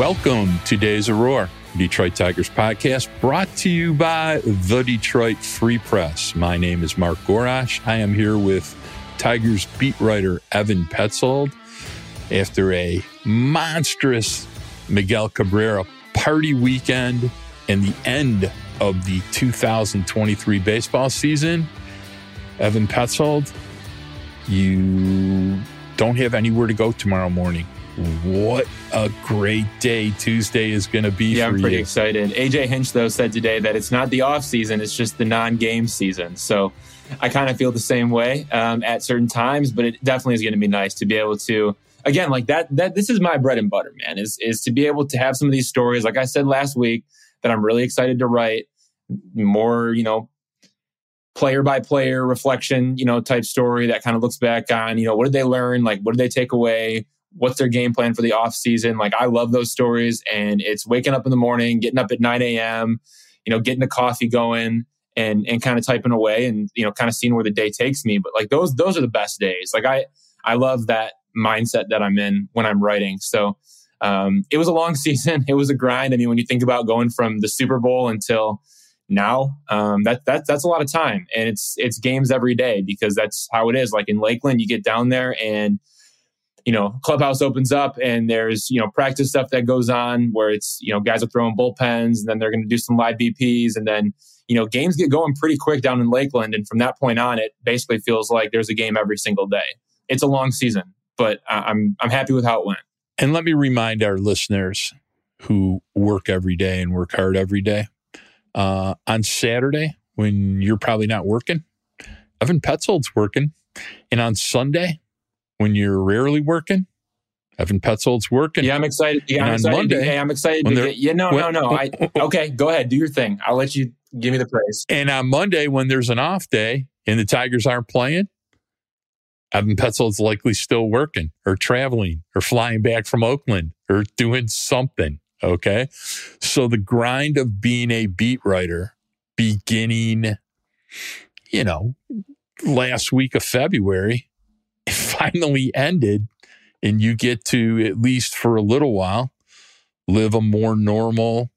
Welcome to Days of Roar, Detroit Tigers podcast, brought to you by the Detroit Free Press. My name is Mark Gorash. I am here with Tigers beat writer Evan Petzold after a monstrous Miguel Cabrera party weekend and the end of the 2023 baseball season. Evan Petzold, you don't have anywhere to go tomorrow morning what a great day Tuesday is going to be yeah, I'm pretty you. excited. AJ Hinch, though, said today that it's not the off season, it's just the non game season. So I kind of feel the same way um, at certain times, but it definitely is going to be nice to be able to. Again, like that, that this is my bread and butter, man, is, is to be able to have some of these stories, like I said last week, that I'm really excited to write more, you know, player by player reflection, you know, type story that kind of looks back on, you know, what did they learn? Like, what did they take away? What's their game plan for the off season. Like I love those stories, and it's waking up in the morning, getting up at 9 a.m., you know, getting the coffee going and and kind of typing away and you know kind of seeing where the day takes me. But like those those are the best days. Like i i love that mindset that i'm in when i'm writing. So um, it was a long season. It was a grind. I mean when you think about going from the super bowl until now um, that, that that's a lot of time. And it's it's games every day because that's how it is. Like in lakeland you get down there and you know, clubhouse opens up and there's, you know, practice stuff that goes on where it's, you know, guys are throwing bullpens and then they're going to do some live BPs and then, you know, games get going pretty quick down in Lakeland. And from that point on, it basically feels like there's a game every single day. It's a long season, but I'm, I'm happy with how it went. And let me remind our listeners who work every day and work hard every day. Uh, on Saturday, when you're probably not working, Evan Petzold's working. And on Sunday, when you're rarely working. Evan Petzold's working. Yeah, I'm excited. Yeah, I'm excited. Monday, hey, I'm excited. To get, yeah, no, when, no, no. I, okay, go ahead. Do your thing. I'll let you give me the praise. And on Monday, when there's an off day and the Tigers aren't playing, Evan Petzold's likely still working or traveling or flying back from Oakland or doing something. Okay. So the grind of being a beat writer beginning, you know, last week of February finally ended and you get to, at least for a little while, live a more normal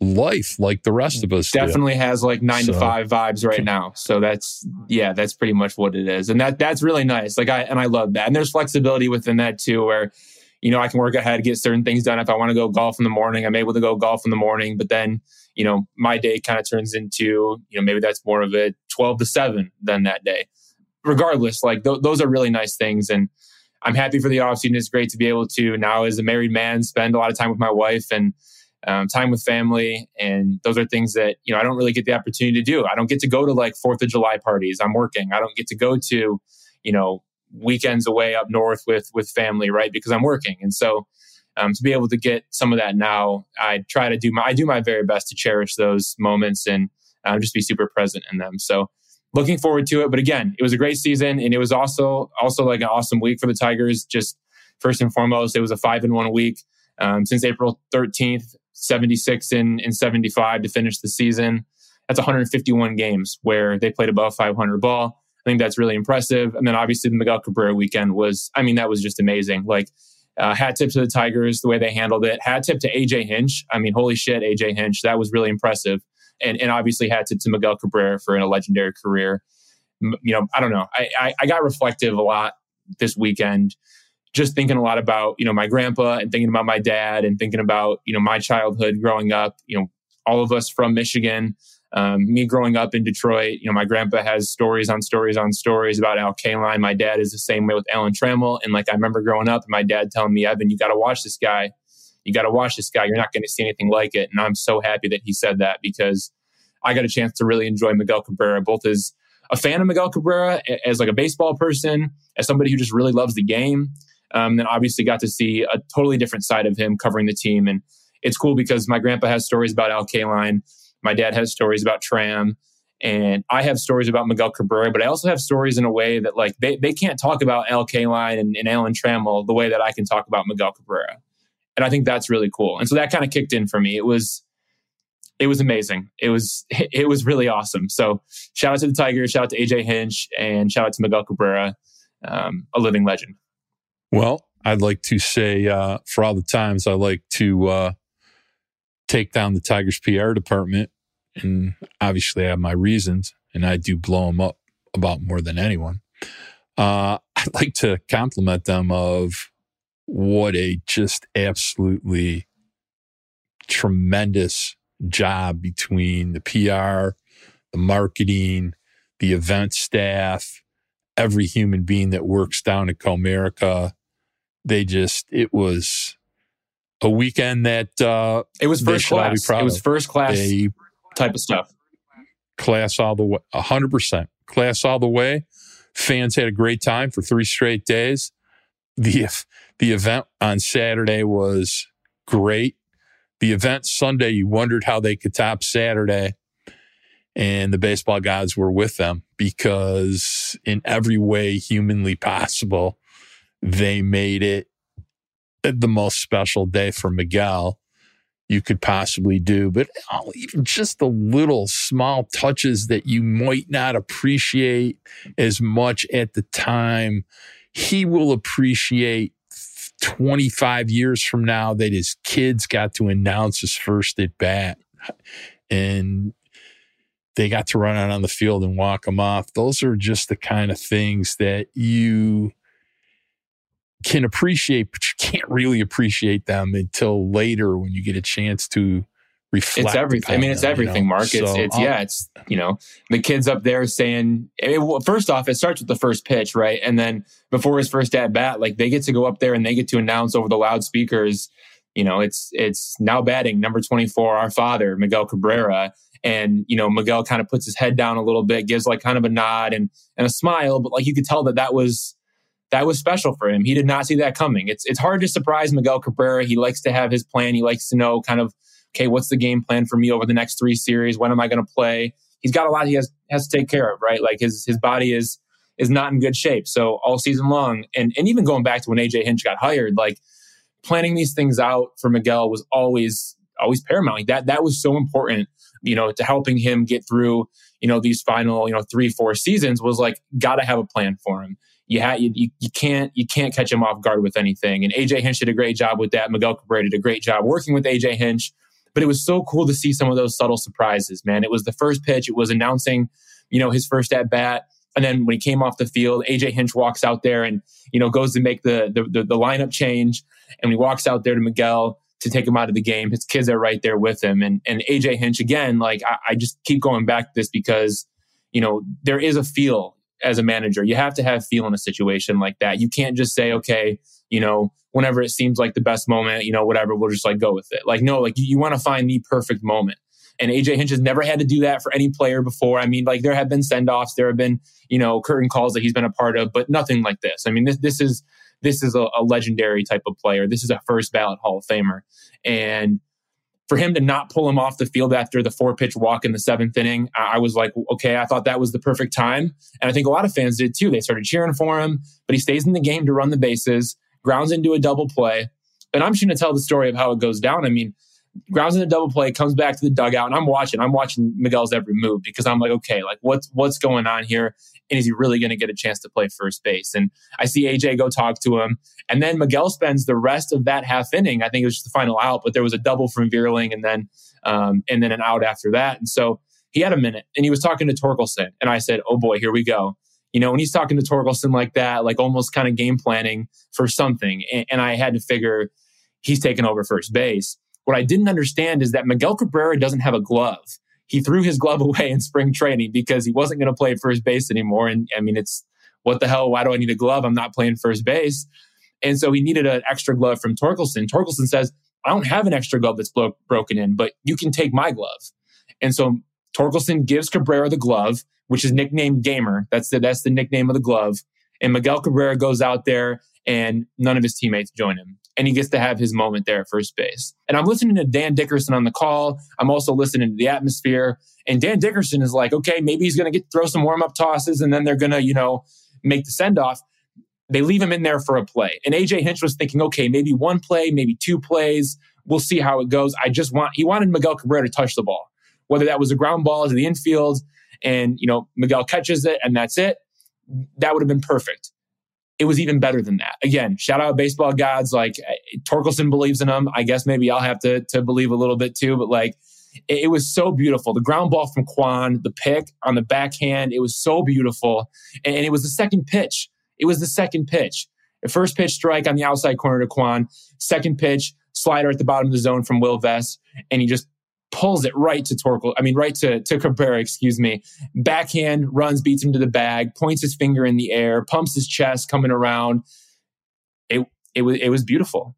life like the rest of us definitely do. has like nine so, to five vibes right now. So that's yeah that's pretty much what it is. And that that's really nice. Like i and i love that. And there's flexibility within that too where you know i can work ahead get certain things done. If i want to go golf in the morning i'm able to go golf in the morning. But then you know my day kind of turns into you know maybe that's more of a 12 to 7 than that day regardless, like th- those are really nice things. And I'm happy for the offseason. It's great to be able to now, as a married man, spend a lot of time with my wife and um, time with family. And those are things that, you know, I don't really get the opportunity to do. I don't get to go to like Fourth of July parties. I'm working. I don't get to go to, you know, weekends away up north with with family, right? Because I'm working. And so um, to be able to get some of that now, I try to do my I do my very best to cherish those moments and uh, just be super present in them. So looking forward to it. But again, it was a great season, and it was also also like an awesome week for the Tigers. Just first and foremost, it was a five and one week um, since April thirteenth, seventy six and in seventy five to finish the season. That's 151 games where they played above 500 ball. I think that's really impressive. And then obviously the Miguel Cabrera weekend was, I mean, that was just amazing. Like uh, hat tip to the Tigers, the way they handled it. Hat tip to AJ Hinch. I mean, holy shit, AJ Hinch. That was really impressive and, and obviously had to, to Miguel Cabrera for a legendary career. You know, I don't know. I, I, I got reflective a lot this weekend, just thinking a lot about, you know, my grandpa and thinking about my dad and thinking about, you know, my childhood growing up, you know, all of us from Michigan, um, me growing up in Detroit, you know, my grandpa has stories on stories on stories about Al Kaline. My dad is the same way with Alan Trammell. And like, I remember growing up and my dad telling me, Evan, you got to watch this guy you got to watch this guy. You're not going to see anything like it. And I'm so happy that he said that because I got a chance to really enjoy Miguel Cabrera, both as a fan of Miguel Cabrera, as like a baseball person, as somebody who just really loves the game. Um, then obviously got to see a totally different side of him covering the team. And it's cool because my grandpa has stories about Al Kaline. My dad has stories about Tram. And I have stories about Miguel Cabrera, but I also have stories in a way that like they, they can't talk about Al Kaline and, and Alan Trammell the way that I can talk about Miguel Cabrera. And I think that's really cool. And so that kind of kicked in for me. It was it was amazing. It was it was really awesome. So shout out to the Tigers, shout out to AJ Hinch, and shout out to Miguel Cabrera, um, a living legend. Well, I'd like to say uh, for all the times I like to uh, take down the Tigers PR department, and obviously I have my reasons, and I do blow them up about more than anyone. Uh, I'd like to compliment them of what a just absolutely tremendous job between the PR, the marketing, the event staff, every human being that works down at Comerica. They just, it was a weekend that uh, it was first class. It was first class they, type of stuff. Class all the way, 100%. Class all the way. Fans had a great time for three straight days. The, the event on Saturday was great. The event Sunday, you wondered how they could top Saturday. And the baseball gods were with them because, in every way humanly possible, they made it the most special day for Miguel you could possibly do. But oh, even just the little small touches that you might not appreciate as much at the time, he will appreciate 25 years from now that his kids got to announce his first at bat and they got to run out on the field and walk him off. Those are just the kind of things that you can appreciate, but you can't really appreciate them until later when you get a chance to reflect. It's everything. I mean, it's everything, you know? Mark. It's, so, it's uh, yeah, it's, you know, the kids up there saying, well, first off, it starts with the first pitch, right? And then before his first at bat, like they get to go up there and they get to announce over the loudspeakers, you know, it's, it's now batting number 24, our father, Miguel Cabrera. And, you know, Miguel kind of puts his head down a little bit, gives like kind of a nod and, and a smile, but like you could tell that that was, that was special for him. He did not see that coming. It's it's hard to surprise Miguel Cabrera. He likes to have his plan. He likes to know kind of okay, what's the game plan for me over the next three series? When am I going to play? He's got a lot he has has to take care of, right? Like his his body is is not in good shape. So all season long, and and even going back to when AJ Hinch got hired, like planning these things out for Miguel was always always paramount. Like that that was so important, you know, to helping him get through, you know, these final, you know, three, four seasons was like got to have a plan for him you, ha- you, you can't you can't catch him off guard with anything. And AJ Hinch did a great job with that. Miguel Cabrera did a great job working with AJ Hinch. But it was so cool to see some of those subtle surprises, man. It was the first pitch. It was announcing, you know, his first at bat. And then when he came off the field, AJ Hinch walks out there and, you know, goes to make the, the, the, the lineup change. And he walks out there to Miguel to take him out of the game. His kids are right there with him. And, and AJ Hinch, again, like I, I just keep going back to this because, you know, there is a feel as a manager. You have to have feel in a situation like that. You can't just say, okay, you know, whenever it seems like the best moment, you know, whatever, we'll just like go with it. Like, no, like you, you want to find the perfect moment. And AJ Hinch has never had to do that for any player before. I mean, like there have been send offs, there have been, you know, curtain calls that he's been a part of, but nothing like this. I mean, this this is this is a, a legendary type of player. This is a first ballot Hall of Famer. And for him to not pull him off the field after the four pitch walk in the seventh inning, I was like, okay, I thought that was the perfect time. And I think a lot of fans did too. They started cheering for him, but he stays in the game to run the bases, grounds into a double play. And I'm just going to tell the story of how it goes down. I mean, grounds in a double play, comes back to the dugout, and I'm watching. I'm watching Miguel's every move because I'm like, okay, like what's what's going on here? And is he really going to get a chance to play first base? And I see AJ go talk to him, and then Miguel spends the rest of that half inning. I think it was just the final out, but there was a double from Vierling, and then um, and then an out after that. And so he had a minute, and he was talking to Torkelson, and I said, oh boy, here we go. You know, when he's talking to Torkelson like that, like almost kind of game planning for something, and, and I had to figure he's taking over first base. What I didn't understand is that Miguel Cabrera doesn't have a glove. He threw his glove away in spring training because he wasn't going to play first base anymore. And I mean, it's what the hell? Why do I need a glove? I'm not playing first base. And so he needed an extra glove from Torkelson. Torkelson says, I don't have an extra glove that's blo- broken in, but you can take my glove. And so Torkelson gives Cabrera the glove, which is nicknamed Gamer. That's the, that's the nickname of the glove. And Miguel Cabrera goes out there and none of his teammates join him and he gets to have his moment there at first base. And I'm listening to Dan Dickerson on the call. I'm also listening to the atmosphere. And Dan Dickerson is like, okay, maybe he's going to get throw some warm up tosses, and then they're going to, you know, make the send off. They leave him in there for a play. And AJ Hinch was thinking, okay, maybe one play, maybe two plays. We'll see how it goes. I just want he wanted Miguel Cabrera to touch the ball, whether that was a ground ball to the infield, and you know Miguel catches it, and that's it. That would have been perfect. it was even better than that. Again, shout out baseball gods. Like eh, Torkelson believes in them. I guess maybe I'll have to to believe a little bit too. But like it, it was so beautiful. The ground ball from Kwan, the pick on the backhand, it was so beautiful. And, it was the second pitch. It was the second pitch. The first pitch strike on the outside corner to Kwan. Second pitch slider at the bottom of the zone from Will Vest, and he just pulls it right to Torkel. I mean, right to to Cabrera, excuse me. Backhand runs, beats him to the bag, points his finger in the air, pumps his chest, coming around. It it was it was beautiful.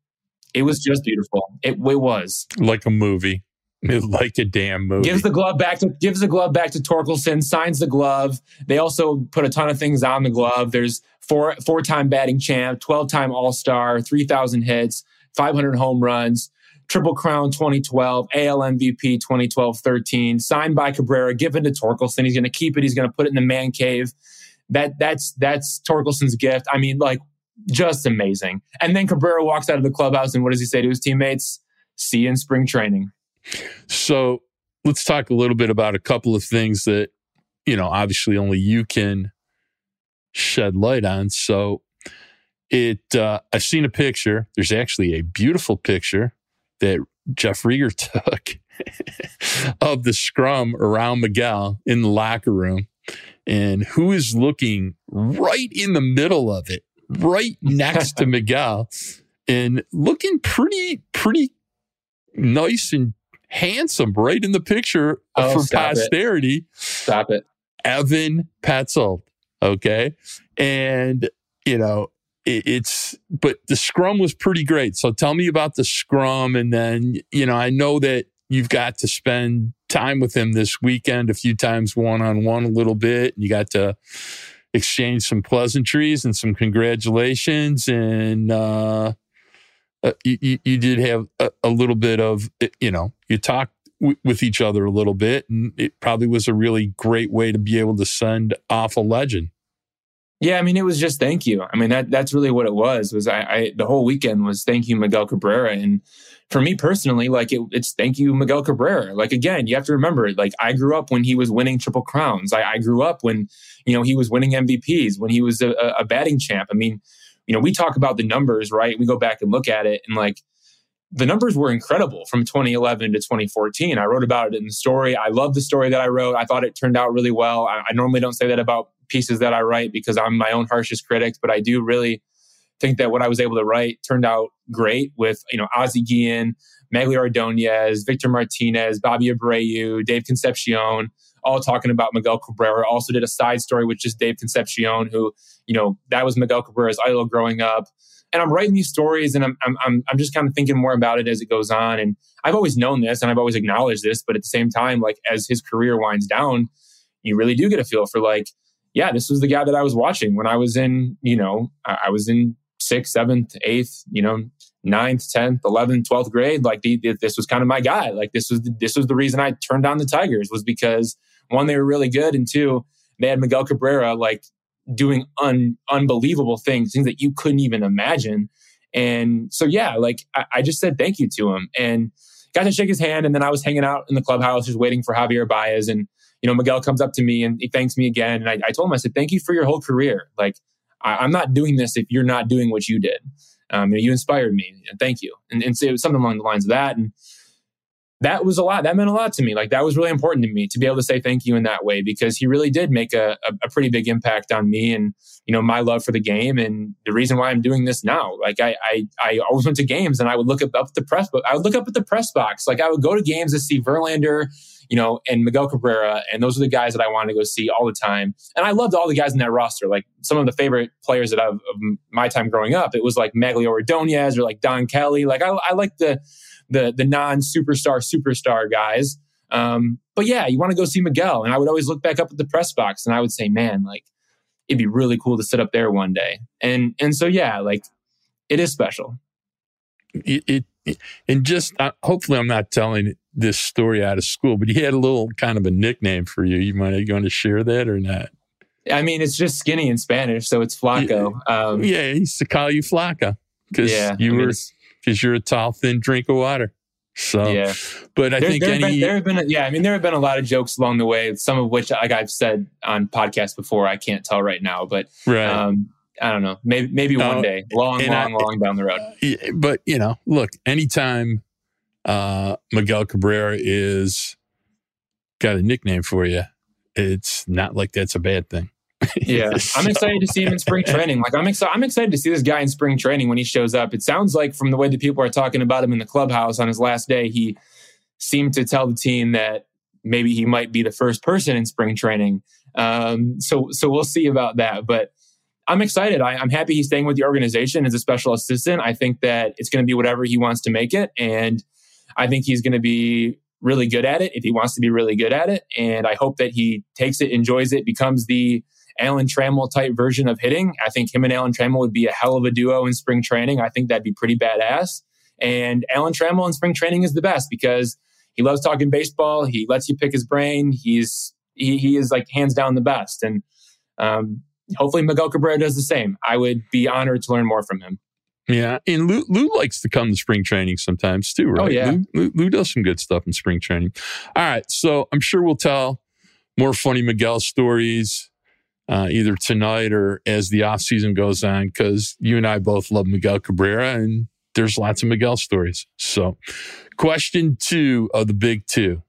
It was just beautiful. It, it was like a movie. like a damn movie. Gives the glove back to gives the glove back to Torkelson, signs the glove. They also put a ton of things on the glove. There's four four time batting champ, 12 time All Star, 3,000 hits, 500 home runs, Triple Crown 2012, AL MVP 2012 13, signed by Cabrera, given to Torkelson. He's going to keep it. He's going to put it in the man cave. That that's that's Torkelson's gift. I mean, like just amazing. And then Cabrera walks out of the clubhouse and what does he say to his teammates? See you in spring training. So let's talk a little bit about a couple of things that, you know, obviously only you can shed light on. So it, uh, I've seen a picture. There's actually a beautiful picture that Jeff Rieger took of the scrum around Miguel in the locker room. And who is looking right in the middle of it, right next to Miguel, and looking pretty, pretty nice and handsome right in the picture oh, for posterity. It. Stop it. Evan Petzold. Okay. And, you know, it's, but the scrum was pretty great. So tell me about the scrum. And then, you know, I know that you've got to spend time with him this weekend a few times one on one a little bit. And you got to exchange some pleasantries and some congratulations. And, uh, uh, you, you did have a, a, little bit of, you know, you talked with each other a little bit, and it probably was a really great way to be able to send off a legend. Yeah, I mean, it was just thank you. I mean, that that's really what it was. Was I, I the whole weekend was thank you, Miguel Cabrera, and for me personally, like it, it's thank you, Miguel Cabrera. Like again, you have to remember, like I grew up when he was winning triple crowns. I, I grew up when you know he was winning MVPs, when he was a, a batting champ. I mean, you know, we talk about the numbers, right? We go back and look at it and like the numbers were incredible from 2011 to 2014. I wrote about it in the story. I love the story that I wrote. I thought it turned out really well. I, I, normally don't say that about pieces that I write because I'm my own harshest critic, but I do really think that what I was able to write turned out great with, you know, Ozzie Guillen, Magglio Ordonez, Victor Martinez, Bobby Abreu, Dave Concepcion, all talking about Miguel Cabrera. Also did a side story with just Dave Concepcion, who, you know, that was Miguel Cabrera's idol growing up. And I'm writing these stories and I'm, I'm, I'm just kind of thinking more about it as it goes on. And I've always known this and I've always acknowledged this, but at the same time, like as his career winds down, you really do get a feel for like, yeah, this was the guy that I was watching when I was in, you know, I was in sixth, seventh, eighth, you know, ninth, tenth, eleventh, twelfth grade. Like the, this was kind of my guy. Like this was the, this was the reason I turned down the Tigers was because one, they were really good, and two, they had Miguel Cabrera like doing un, unbelievable things, things that you couldn't even imagine. And so, yeah, like I, I, just said thank you to him and got to shake his hand. And then I was hanging out in the clubhouse just waiting for Javier Baez. And, you know, Miguel comes up to me and he thanks me again. And I, I told him, I said, thank you for your whole career. Like, I, am not doing this if you're not doing what you did. Um, you, know, you inspired me. And thank you. And, and so it was something along the lines of that. And that was a lot. That meant a lot to me. Like that was really important to me to be able to say thank you in that way because he really did make a, a, a, pretty big impact on me and you know my love for the game and the reason why I'm doing this now. Like I I, I always went to games and I would look up, up the press book. I would look up at the press box. Like I would go to games to see Verlander, you know, and Miguel Cabrera, and those are the guys that I wanted to go see all the time. And I loved all the guys in that roster. Like some of the favorite players that I've of my time growing up, it was like Magglio Ordonez or like Don Kelly. Like I I like the the the non superstar superstar guys. Um, but yeah, you want to go see Miguel, and I would always look back up at the press box, and I would say, man, like it'd be really cool to sit up there one day. And and so yeah, like it is special. It, it and just uh, hopefully I'm not telling this story out of school, but he had a little kind of a nickname for you. You might going to share that or not? I mean, it's just skinny in Spanish, so it's Flaco. Um, yeah, he used to call you Flaca because yeah, you I mean, were because you're a tall, thin drink of water. So, yeah. but I there, think there any, have been, there have been, yeah, I mean, there have been a lot of jokes along the way, some of which, like I've said on podcasts before, I can't tell right now, but, right. Um, I don't know. Maybe maybe No, one day, long, long, I- long down the road. But you know, look, anytime uh, Miguel Cabrera is got a nickname for you, it's not like that's a bad thing. Yeah, I'm excited to see him in spring training. Like I'm excited. I'm excited to see this guy in spring training when he shows up. It sounds like from the way that people are talking about him in the clubhouse on his last day, he seemed to tell the team that maybe he might be the first person in spring training. Um, so so we'll see about that. But I'm excited. I, I'm happy he's staying with the organization as a special assistant. I think that it's going to be whatever he wants to make it, and I think he's going to be really good at it if he wants to be really good at it. And I hope that he takes it, enjoys it, becomes the Alan Trammell type version of hitting. I think him and Alan Trammell would be a hell of a duo in spring training. I think that'd be pretty badass. And Alan Trammell in spring training is the best because he loves talking baseball. He lets you pick his brain. He's he, he is like hands down the best. And um, hopefully Miguel Cabrera does the same. I would be honored to learn more from him. Yeah, and Lou, Lou likes to come to spring training sometimes too, right? Oh, yeah. Lou, Lou, Lou does some good stuff in spring training. All right, so I'm sure we'll tell more funny Miguel stories uh, either tonight or as the off season goes on, because you and I both love Miguel Cabrera, and there's lots of Miguel stories. So, question two of the big two: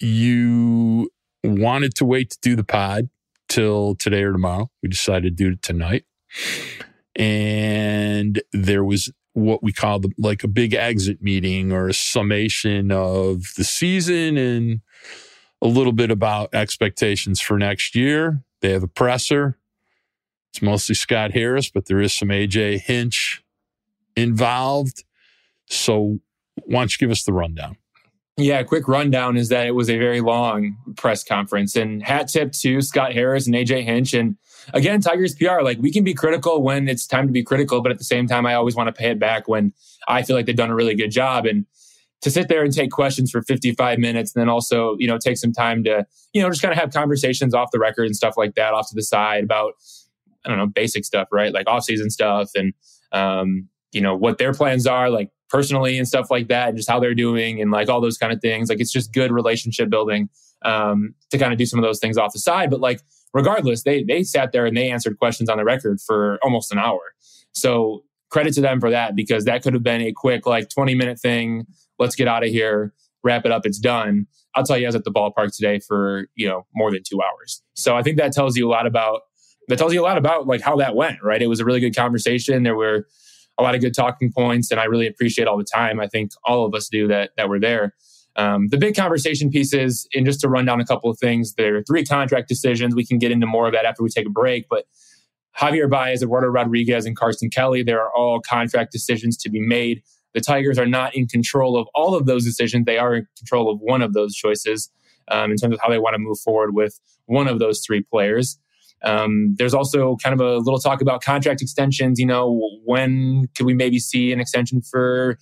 You wanted to wait to do the pod till today or tomorrow. We decided to do it tonight and there was what we call the, like a big exit meeting or a summation of the season and a little bit about expectations for next year. They have a presser. It's mostly Scott Harris, but there is some AJ Hinch involved. So why don't you give us the rundown? Yeah, quick rundown is that it was a very long press conference and hat tip to Scott Harris and AJ Hinch. And again, Tigers PR, like we can be critical when it's time to be critical, but at the same time, I always want to pay it back when I feel like they've done a really good job. And to sit there and take questions for 55 minutes and then also, you know, take some time to, you know, just kind of have conversations off the record and stuff like that off to the side about, I don't know, basic stuff, right? Like off-season stuff and, um, you know, what their plans are, like personally and stuff like that, and just how they're doing and like all those kind of things. Like it's just good relationship building um, to kind of do some of those things off the side. But like regardless, they they sat there and they answered questions on the record for almost an hour. So credit to them for that because that could have been a quick like 20 minute thing. Let's get out of here, wrap it up, it's done. I'll tell you, I was at the ballpark today for you know more than two hours. So I think that tells you a lot about that tells you a lot about like how that went. Right? It was a really good conversation. There were a lot of good talking points, and I really appreciate all the time. I think all of us do that that were there. Um, the big conversation pieces, and just to run down a couple of things, there are three contract decisions. We can get into more of that after we take a break, but Javier Baez, Eduardo Rodriguez, and Carson Kelly, there are all contract decisions to be made. The Tigers are not in control of all of those decisions. They are in control of one of those choices um, in terms of how they want to move forward with one of those three players. Um, there's also kind of a little talk about contract extensions. You know, when could we maybe see an extension for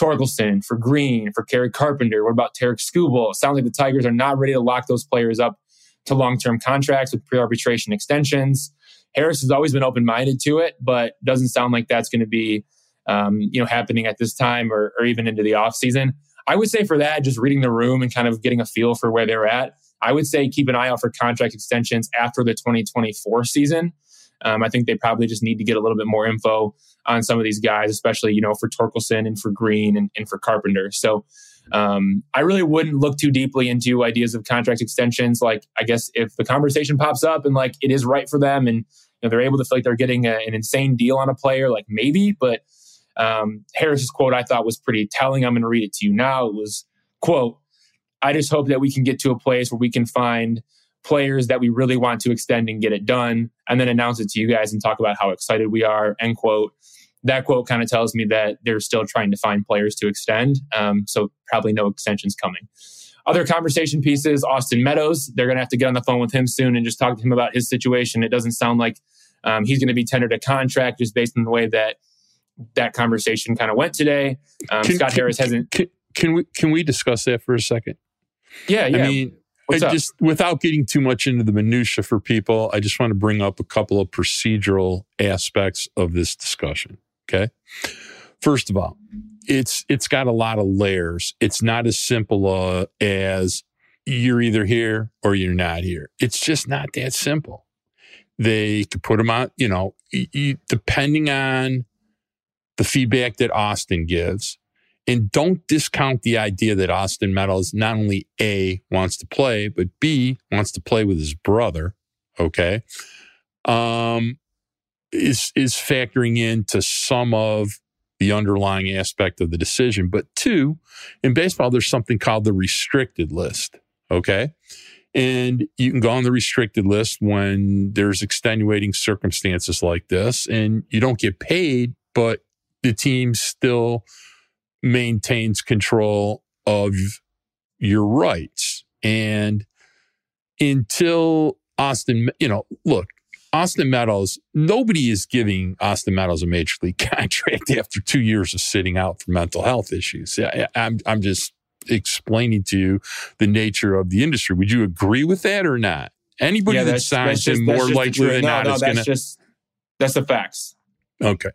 Torkelson, for Green, for Kerry Carpenter? What about Tarik Skubal? Sounds like the Tigers are not ready to lock those players up to long-term contracts with pre-arbitration extensions. Harris has always been open-minded to it, but doesn't sound like that's going to be, um, you know, happening at this time or, or even into the off season. I would say for that, just reading the room and kind of getting a feel for where they're at, I would say keep an eye out for contract extensions after the 2024 season. Um, I think they probably just need to get a little bit more info on some of these guys, especially you know for Torkelson and for Green and, and for Carpenter. So um, I really wouldn't look too deeply into ideas of contract extensions. Like I guess if the conversation pops up and like it is right for them and you know, they're able to feel like they're getting a, an insane deal on a player, like maybe. But um, Harris's quote I thought was pretty telling. I'm going to read it to you now. It was quote. I just hope that we can get to a place where we can find players that we really want to extend and get it done, and then announce it to you guys and talk about how excited we are. End quote. That quote kind of tells me that they're still trying to find players to extend. Um, so probably no extensions coming. Other conversation pieces: Austin Meadows. They're going to have to get on the phone with him soon and just talk to him about his situation. It doesn't sound like um, he's going to be tendered a contract just based on the way that that conversation kind of went today. Um, Can- Scott can- Harris hasn't. Can, can we can we discuss that for a second? Yeah, yeah. I mean, I just without getting too much into the minutia for people, I just want to bring up a couple of procedural aspects of this discussion. Okay. First of all, it's it's got a lot of layers. It's not as simple uh, as you're either here or you're not here. It's just not that simple. They could put them out, you know, you, depending on the feedback that Austin gives, and don't discount the idea that Austin Meadows not only A, wants to play, but B, wants to play with his brother. Okay. Um, is, is factoring into some of the underlying aspect of the decision. But two, in baseball, there's something called the restricted list. Okay. And you can go on the restricted list when there's extenuating circumstances like this and you don't get paid, but the team still maintains control of your rights. And until Austin, you know, look, Austin Meadows, nobody is giving Austin Meadows a major league contract after two years of sitting out for mental health issues. I'm, I'm just explaining to you the nature of the industry. Would you agree with that or not? Anybody yeah, that signs him more likely than no, not no, is going to. Just, that's the facts. Okay.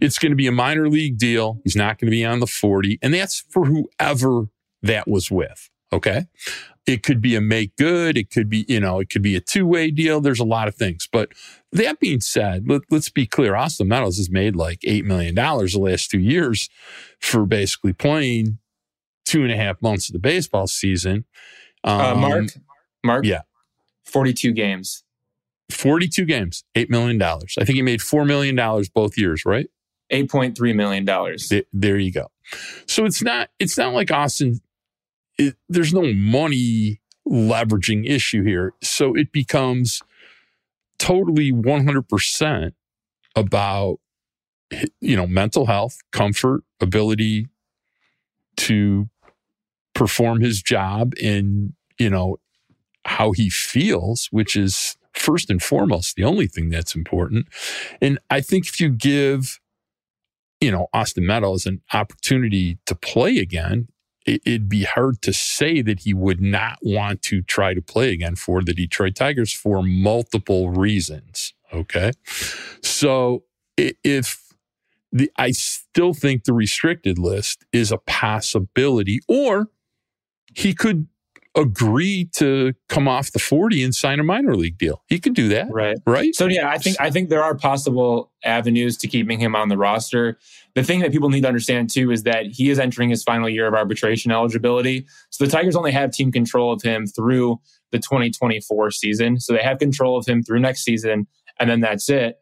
It's going to be a minor league deal. He's not going to be on the 40. And that's for whoever that was with. Okay. It could be a make good. It could be, you know, it could be a two way deal. There's a lot of things. But that being said, let, us be clear. Austin Meadows has made like $8 million the last two years for basically playing two and a half months of the baseball season. Um, uh, Mark, Mark, yeah, 42 games. 42 games, $8 million. I think he made $4 million both years, right? $8.3 million. There you go. So it's not, it's not like Austin it, there's no money leveraging issue here. So it becomes totally 100% about, you know, mental health, comfort, ability to perform his job in, you know, how he feels, which is first and foremost the only thing that's important. And I think if you give, you know, Austin Meadows an opportunity to play again, it'd be hard to say that he would not want to try to play again for the Detroit Tigers for multiple reasons. Okay. So if the, I still think the restricted list is a possibility, or he could agree to come off the 40 and sign a minor league deal. He could do that. Right. Right. So yeah, I think I think there are possible avenues to keeping him on the roster. The thing that people need to understand too is that he is entering his final year of arbitration eligibility. So the Tigers only have team control of him through the 2024 season. So they have control of him through next season and then that's it.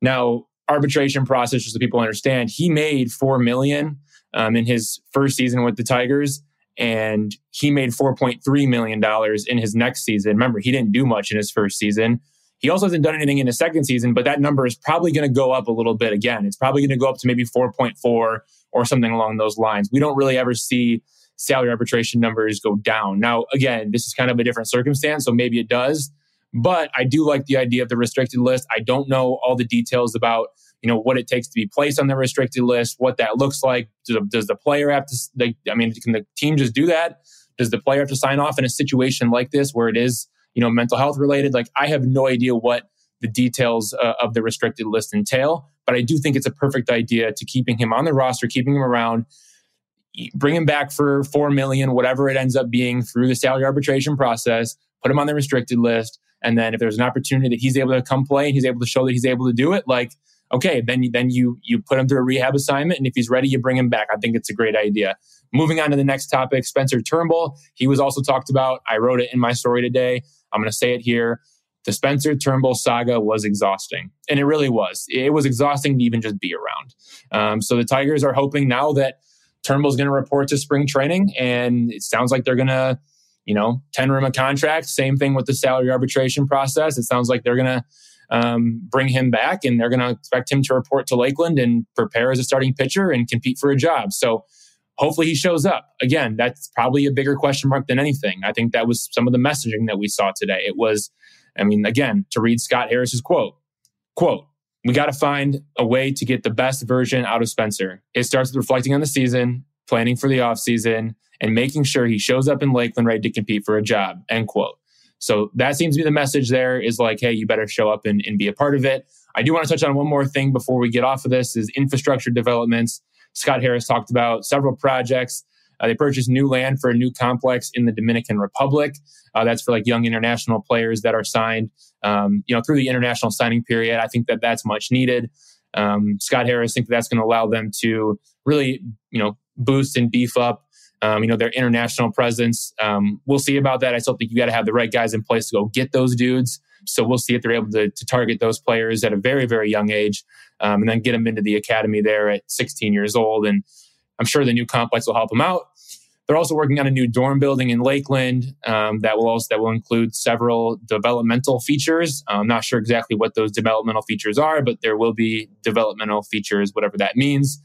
Now, arbitration process just so people understand, he made 4 million um, in his first season with the Tigers and he made $4.3 million in his next season. Remember, he didn't do much in his first season. He also hasn't done anything in his second season, but that number is probably going to go up a little bit again. It's probably going to go up to maybe 4.4 or something along those lines. We don't really ever see salary arbitration numbers go down. Now, again, this is kind of a different circumstance, so maybe it does. But I do like the idea of the restricted list. I don't know all the details about you know what it takes to be placed on the restricted list, what that looks like. Does, does the player have to? I mean, can the team just do that? Does the player have to sign off in a situation like this where it is you know mental health related? Like I have no idea what the details uh, of the restricted list entail, but I do think it's a perfect idea to keeping him on the roster, keeping him around, bring him back for four million, whatever it ends up being through the salary arbitration process. Put him on the restricted list, and then if there's an opportunity that he's able to come play and he's able to show that he's able to do it, like okay, then then you you put him through a rehab assignment, and if he's ready, you bring him back. I think it's a great idea. Moving on to the next topic, Spencer Turnbull. He was also talked about. I wrote it in my story today. I'm going to say it here. The Spencer Turnbull saga was exhausting, and it really was. It was exhausting to even just be around. Um, so the Tigers are hoping now that Turnbull's going to report to spring training, and it sounds like they're going to, you know, tender him a contract. Same thing with the salary arbitration process. It sounds like they're going to um, bring him back, and they're going to expect him to report to Lakeland and prepare as a starting pitcher and compete for a job. So hopefully he shows up. Again, that's probably a bigger question mark than anything. I think that was some of the messaging that we saw today. It was, I mean, again, to read Scott Harris's quote, quote, we got to find a way to get the best version out of Spencer. It starts with reflecting on the season, planning for the offseason, and making sure he shows up in Lakeland ready to compete for a job, end quote. So that seems to be the message there is like, hey, you better show up and, and be a part of it. I do want to touch on one more thing before we get off of this is infrastructure developments. Scott Harris talked about several projects Uh, they purchased new land for a new complex in the Dominican Republic. Uh, that's for like young international players that are signed, um, you know, through the international signing period. I think that that's much needed. Um, Scott Harris think that that's going to allow them to really, you know, boost and beef up, um, you know, their international presence. Um, we'll see about that. I still think you got to have the right guys in place to go get those dudes. So we'll see if they're able to, to target those players at a very, very young age, um, and then get them into the academy there at 16 years old. And I'm sure the new complex will help them out. They're also working on a new dorm building in Lakeland um, that will also that will include several developmental features. I'm not sure exactly what those developmental features are, but there will be developmental features, whatever that means.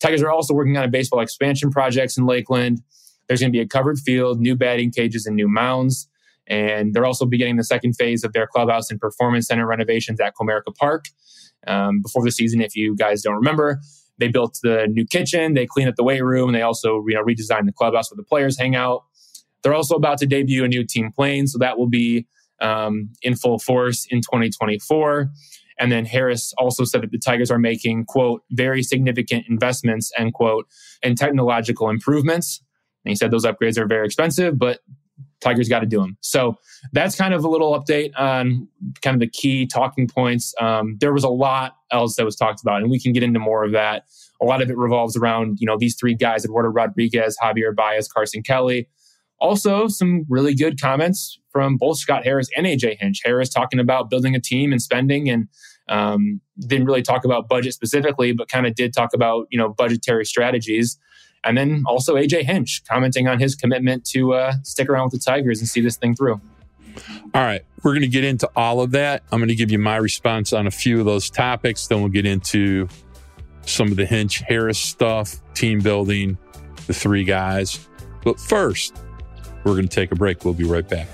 Tigers are also working on a baseball expansion projects in Lakeland. There's going to be a covered field, new batting cages, and new mounds. And they're also beginning the second phase of their clubhouse and performance center renovations at Comerica Park. Um, before the season, if you guys don't remember, they built the new kitchen, they cleaned up the weight room, they also you know redesigned the clubhouse where the players hang out. They're also about to debut a new team plane, so that will be um, in full force in 2024. And then Harris also said that the Tigers are making, quote, very significant investments, end quote, and technological improvements. And he said those upgrades are very expensive, but Tigers got to do them. So that's kind of a little update on kind of the key talking points. Um, there was a lot else that was talked about, and we can get into more of that. A lot of it revolves around you know these three guys: Eduardo Rodriguez, Javier Baez, Carson Kelly. Also, some really good comments from both Scott Harris and AJ Hinch. Harris talking about building a team and spending, and um, didn't really talk about budget specifically, but kind of did talk about you know budgetary strategies. And then also AJ Hinch commenting on his commitment to uh, stick around with the Tigers and see this thing through. All right, we're going to get into all of that. I'm going to give you my response on a few of those topics. Then we'll get into some of the Hinch Harris stuff, team building, the three guys. But first, we're going to take a break. We'll be right back.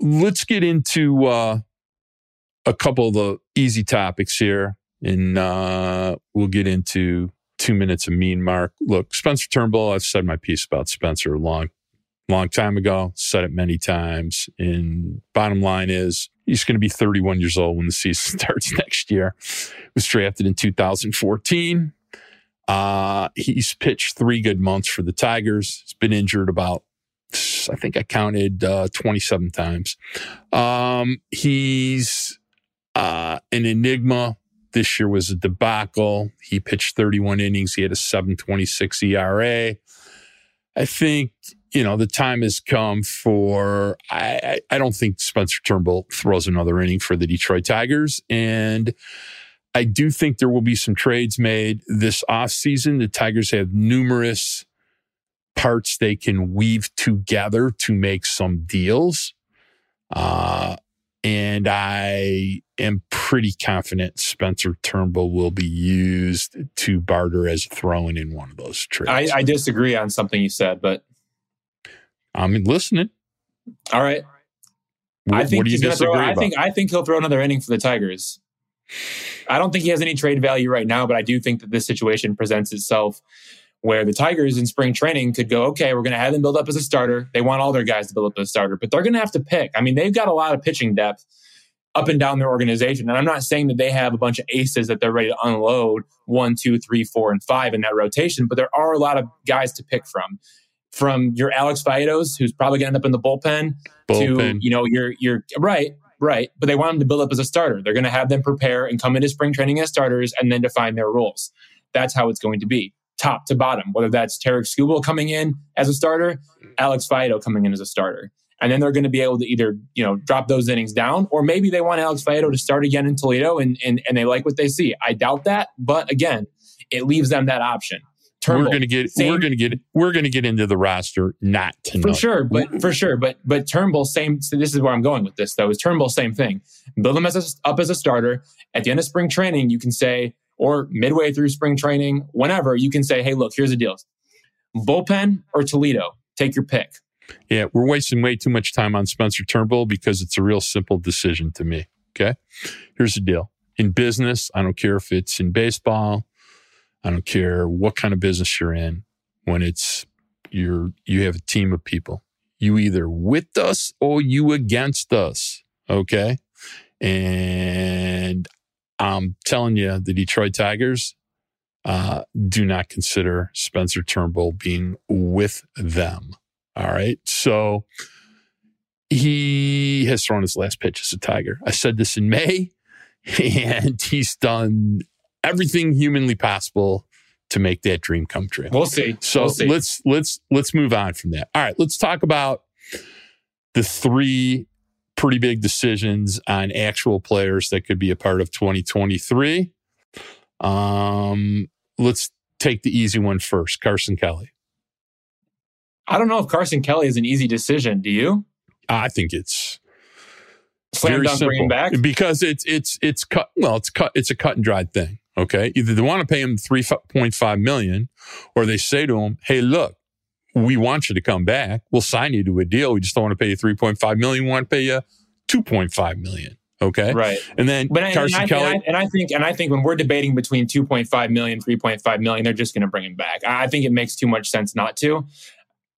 let's get into uh, a couple of the easy topics here, and uh, we'll get into two minutes of mean mark. Look, Spencer Turnbull. I've said my piece about Spencer a long, long time ago. Said it many times. And bottom line is, he's going to be 31 years old when the season starts next year. Was drafted in 2014. Uh, he's pitched three good months for the Tigers. He's been injured about I think I counted uh, 27 times. Um, he's uh, an enigma. This year was a debacle. He pitched 31 innings. He had a 726 ERA. I think, you know, the time has come for, I, I don't think Spencer Turnbull throws another inning for the Detroit Tigers. And I do think there will be some trades made this offseason. The Tigers have numerous parts they can weave together to make some deals. Uh, and I am pretty confident Spencer Turnbull will be used to barter as throwing in one of those trades. I, I disagree on something you said, but I'm listening. All right. What, I think he's going to throw. I think I think he'll throw another inning for the Tigers. I don't think he has any trade value right now, but I do think that this situation presents itself where the Tigers in spring training could go, okay, we're going to have them build up as a starter. They want all their guys to build up as a starter, but they're going to have to pick. I mean, they've got a lot of pitching depth up and down their organization. And I'm not saying that they have a bunch of aces that they're ready to unload one, two, three, four, and five in that rotation, but there are a lot of guys to pick from. From your Alex Faedos, who's probably going to end up in the bullpen, bullpen, to you know your your right, right. But they want them to build up as a starter. They're going to have them prepare and come into spring training as starters, and then define their roles. That's how it's going to be top to bottom, whether that's Tarik Skubal coming in as a starter, Alex Faedo coming in as a starter. And then they're going to be able to either, you know, drop those innings down, or maybe they want Alex Faedo to start again in Toledo and, and, and they like what they see. I doubt that. But again, it leaves them that option. Turnbull, we're going to get same, we're going to get we're going to get into the roster not tonight. for sure but for sure but but Turnbull same so this is where I'm going with this though is Turnbull same thing build him as a, up as a starter at the end of spring training you can say or midway through spring training, whenever you can say, hey, look, here's the deal bullpen or Toledo, take your pick. Yeah, we're wasting way too much time on Spencer Turnbull because it's a real simple decision to me. Okay. Here's the deal in business, I don't care if it's in baseball, I don't care what kind of business you're in, when it's you're you have a team of people. You either with us or you against us. Okay. And I'm telling you, the Detroit Tigers uh, do not consider Spencer Turnbull being with them. All right. So he has thrown his last pitch as a Tiger. I said this in May, and he's done everything humanly possible to make that dream come true. We'll see. So we'll see. let's let's let's move on from that. All right, let's talk about the three pretty big decisions on actual players that could be a part of 2023. Um, let's take the easy one first. Carson Kelly. I don't know if Carson Kelly is an easy decision. Do you? I think it's slam dunk simple bring him back because it's it's it's cut. Well, it's cut. It's a cut and dried thing. Okay, either they want to pay him three point five million, or they say to him, "Hey, look, we want you to come back. We'll sign you to a deal. We just don't want to pay you three point five million. We want to pay you two point five million. Okay, right. And then but I, Carson and I, Kelly, and I, and I think and I think when we're debating between 2.5 million, 3.5 million, they're just going to bring him back. I think it makes too much sense not to.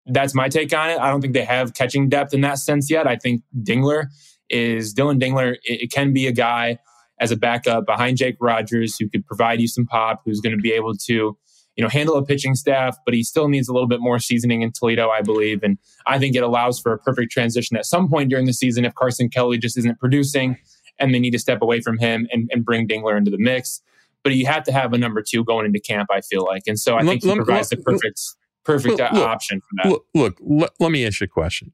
That's my take on it. I don't think they have catching depth in that sense yet. I think Dingler is Dillon Dingler. It, it can be a guy as a backup behind Jake Rogers who could provide you some pop, who's going to be able to, you know, handle a pitching staff, but he still needs a little bit more seasoning in Toledo, I believe. And I think it allows for a perfect transition at some point during the season if Carson Kelly just isn't producing and they need to step away from him and, and bring Dingler into the mix. But you have to have a number two going into camp, I feel like. And so I think he provides the perfect perfect uh, look, option for that. Look, look let, let me ask you a question.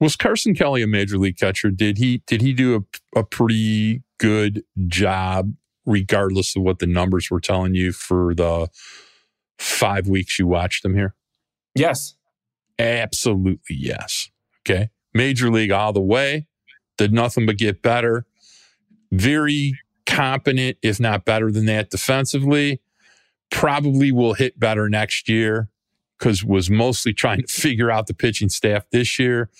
Was Carson Kelly a major league catcher? Did he did he do a, a pretty good job, regardless of what the numbers were telling you for the five weeks you watched him here? Yes. Absolutely yes. Okay. Major league all the way. Did nothing but get better. Very competent, if not better than that defensively. Probably will hit better next year because was mostly trying to figure out the pitching staff this year.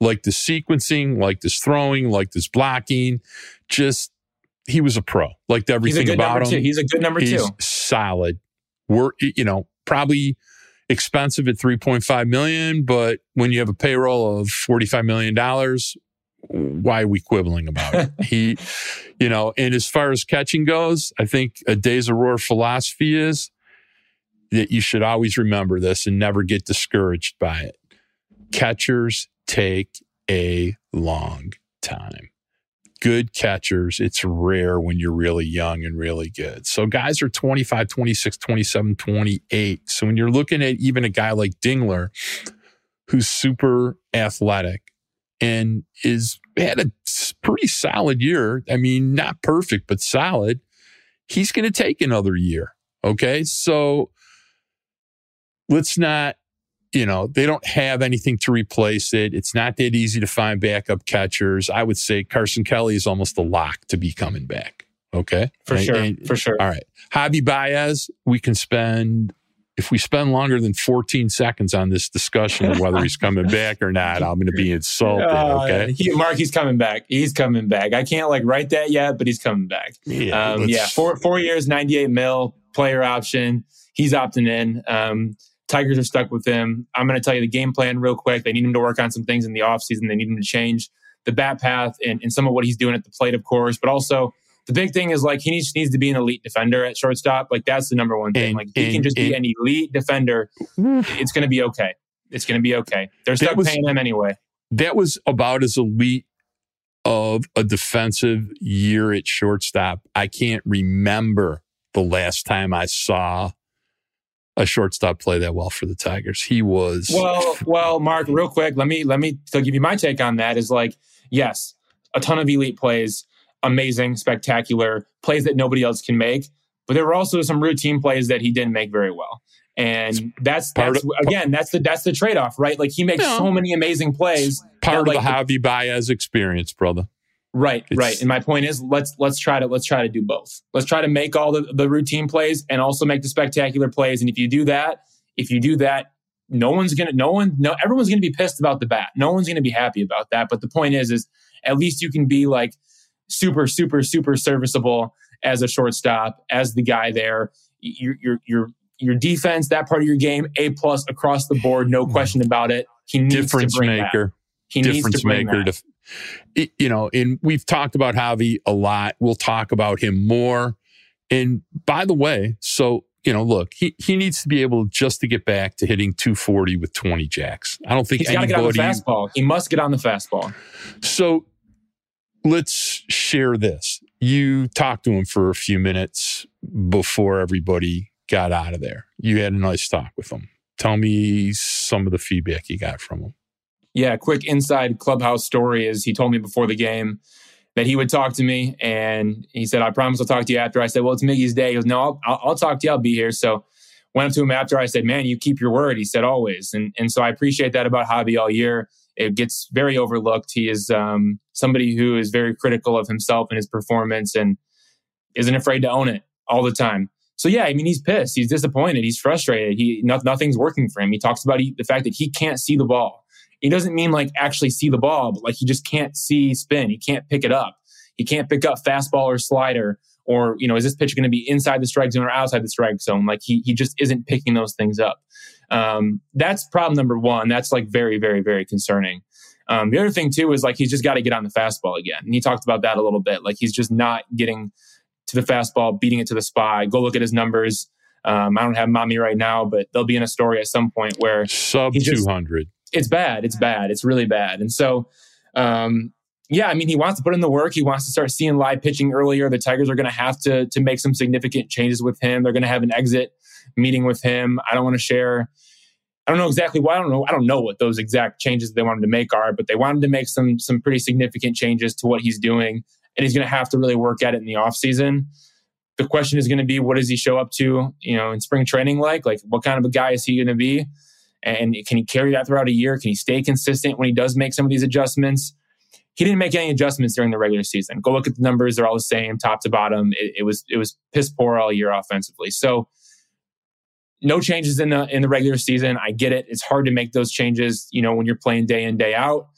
Like the sequencing, like this throwing, like this blocking. Just he was a pro. Liked everything about him. Two. He's a good number He's two. Solid. We're you know probably expensive at 3.5 million, but when you have a payroll of 45 million dollars, why are we quibbling about it? he, you know, and as far as catching goes, I think a Days of Roar philosophy is that you should always remember this and never get discouraged by it. Catchers take a long time. Good catchers, it's rare when you're really young and really good. So guys are 25, 26, 27, 28. So when you're looking at even a guy like Dingler, who's super athletic and is had a pretty solid year. I mean, not perfect, but solid. He's going to take another year. Okay. So let's not, you know, they don't have anything to replace it. It's not that easy to find backup catchers. I would say Carson Kelly is almost a lock to be coming back. Okay. For and, sure. And, for sure. All right. Javi Baez, we can spend if we spend longer than 14 seconds on this discussion of whether he's coming back or not, I'm going to be insulted. Okay. Uh, he, Mark, he's coming back. He's coming back. I can't like write that yet, but he's coming back. Yeah. Um, yeah. Four, four years, 98 mil player option. He's opting in. Um, Tigers are stuck with him. I'm going to tell you the game plan real quick. They need him to work on some things in the offseason. They need him to change the bat path and, and some of what he's doing at the plate, of course, but also the big thing is like he needs, needs to be an elite defender at shortstop. Like that's the number one thing. And- like he can and- just be an elite defender. It's going to be okay. It's going to be okay. They're stuck was- paying him anyway. that was about as elite of a defensive year at shortstop. I can't remember the last time I saw a shortstop play that well for the Tigers. He was Well, well, Mark, real quick, let me let me to give you my take on that. Is like, yes, a ton of elite plays, amazing, spectacular plays that nobody else can make. But there were also some routine plays that he didn't make very well, and that's that's of- again that's the that's the trade off, right? Like he makes so many amazing plays. part that, of like, the Javi Baez experience, brother. Right, It's- right. And my point is, let's let's try to let's try to do both. Let's try to make all the, the routine plays and also make the spectacular plays. And if you do that, if you do that, no one's gonna, no one, no, everyone's gonna be pissed about the bat. No one's gonna be happy about that. But the point is, is at least you can be like super, super, super serviceable as a shortstop, as the guy there. Your your your your defense, that part of your game, a plus across the board, no mm-hmm. question about it. He needs Difference to bring that. maker. He needs to bring maker. that. It, you know, and we've talked about Javi a lot. We'll talk about him more. And by the way, so you know, look, he, he needs to be able just to get back to hitting 240 with 20 jacks. I don't think he's got to get on the fastball. He must get on the fastball. So let's share this. You talked to him for a few minutes before everybody got out of there. You had a nice talk with him. Tell me some of the feedback you got from him. Yeah, quick inside clubhouse story is he told me before the game that he would talk to me and he said, I promise I'll talk to you after. I said, Well, it's Miggy's day. He goes, No, I'll, I'll, I'll talk to you. I'll be here. So went up to him after. I said, Man, you keep your word. He said, Always. And, and so I appreciate that about Javi all year. It gets very overlooked. He is um, somebody who is very critical of himself and his performance and isn't afraid to own it all the time. So yeah, I mean, he's pissed. He's disappointed. He's frustrated. He no, nothing's working for him. He talks about he, the fact that he can't see the ball. He doesn't mean like actually see the ball, but like he just can't see spin. He can't pick it up. He can't pick up fastball or slider or you know is this pitch going to be inside the strike zone or outside the strike zone? Like he he just isn't picking those things up. Um, that's problem number one. That's like very very very concerning. Um, the other thing too is like he's just got to get on the fastball again. And he talked about that a little bit. Like he's just not getting to the fastball, beating it to the spot. Go look at his numbers. Um, I don't have mommy right now, but they'll be in a story at some point where sub two hundred. It's bad. It's bad. It's really bad. And so, um, yeah, I mean, he wants to put in the work. He wants to start seeing live pitching earlier. The Tigers are going to have to to make some significant changes with him. They're going to have an exit meeting with him. I don't want to share. I don't know exactly why. I don't know. I don't know what those exact changes they wanted to make are, but they wanted to make some some pretty significant changes to what he's doing and he's going to have to really work at it in the off season. The question is going to be, what does he show up to, you know, in spring training like? Like, what kind of a guy is he going to be? And can he carry that throughout a year? Can he stay consistent when he does make some of these adjustments? He didn't make any adjustments during the regular season. Go look at the numbers; they're all the same, top to bottom. It, it was it was piss poor all year offensively. So, no changes in the in the regular season. I get it; it's hard to make those changes. You know, when you're playing day in day out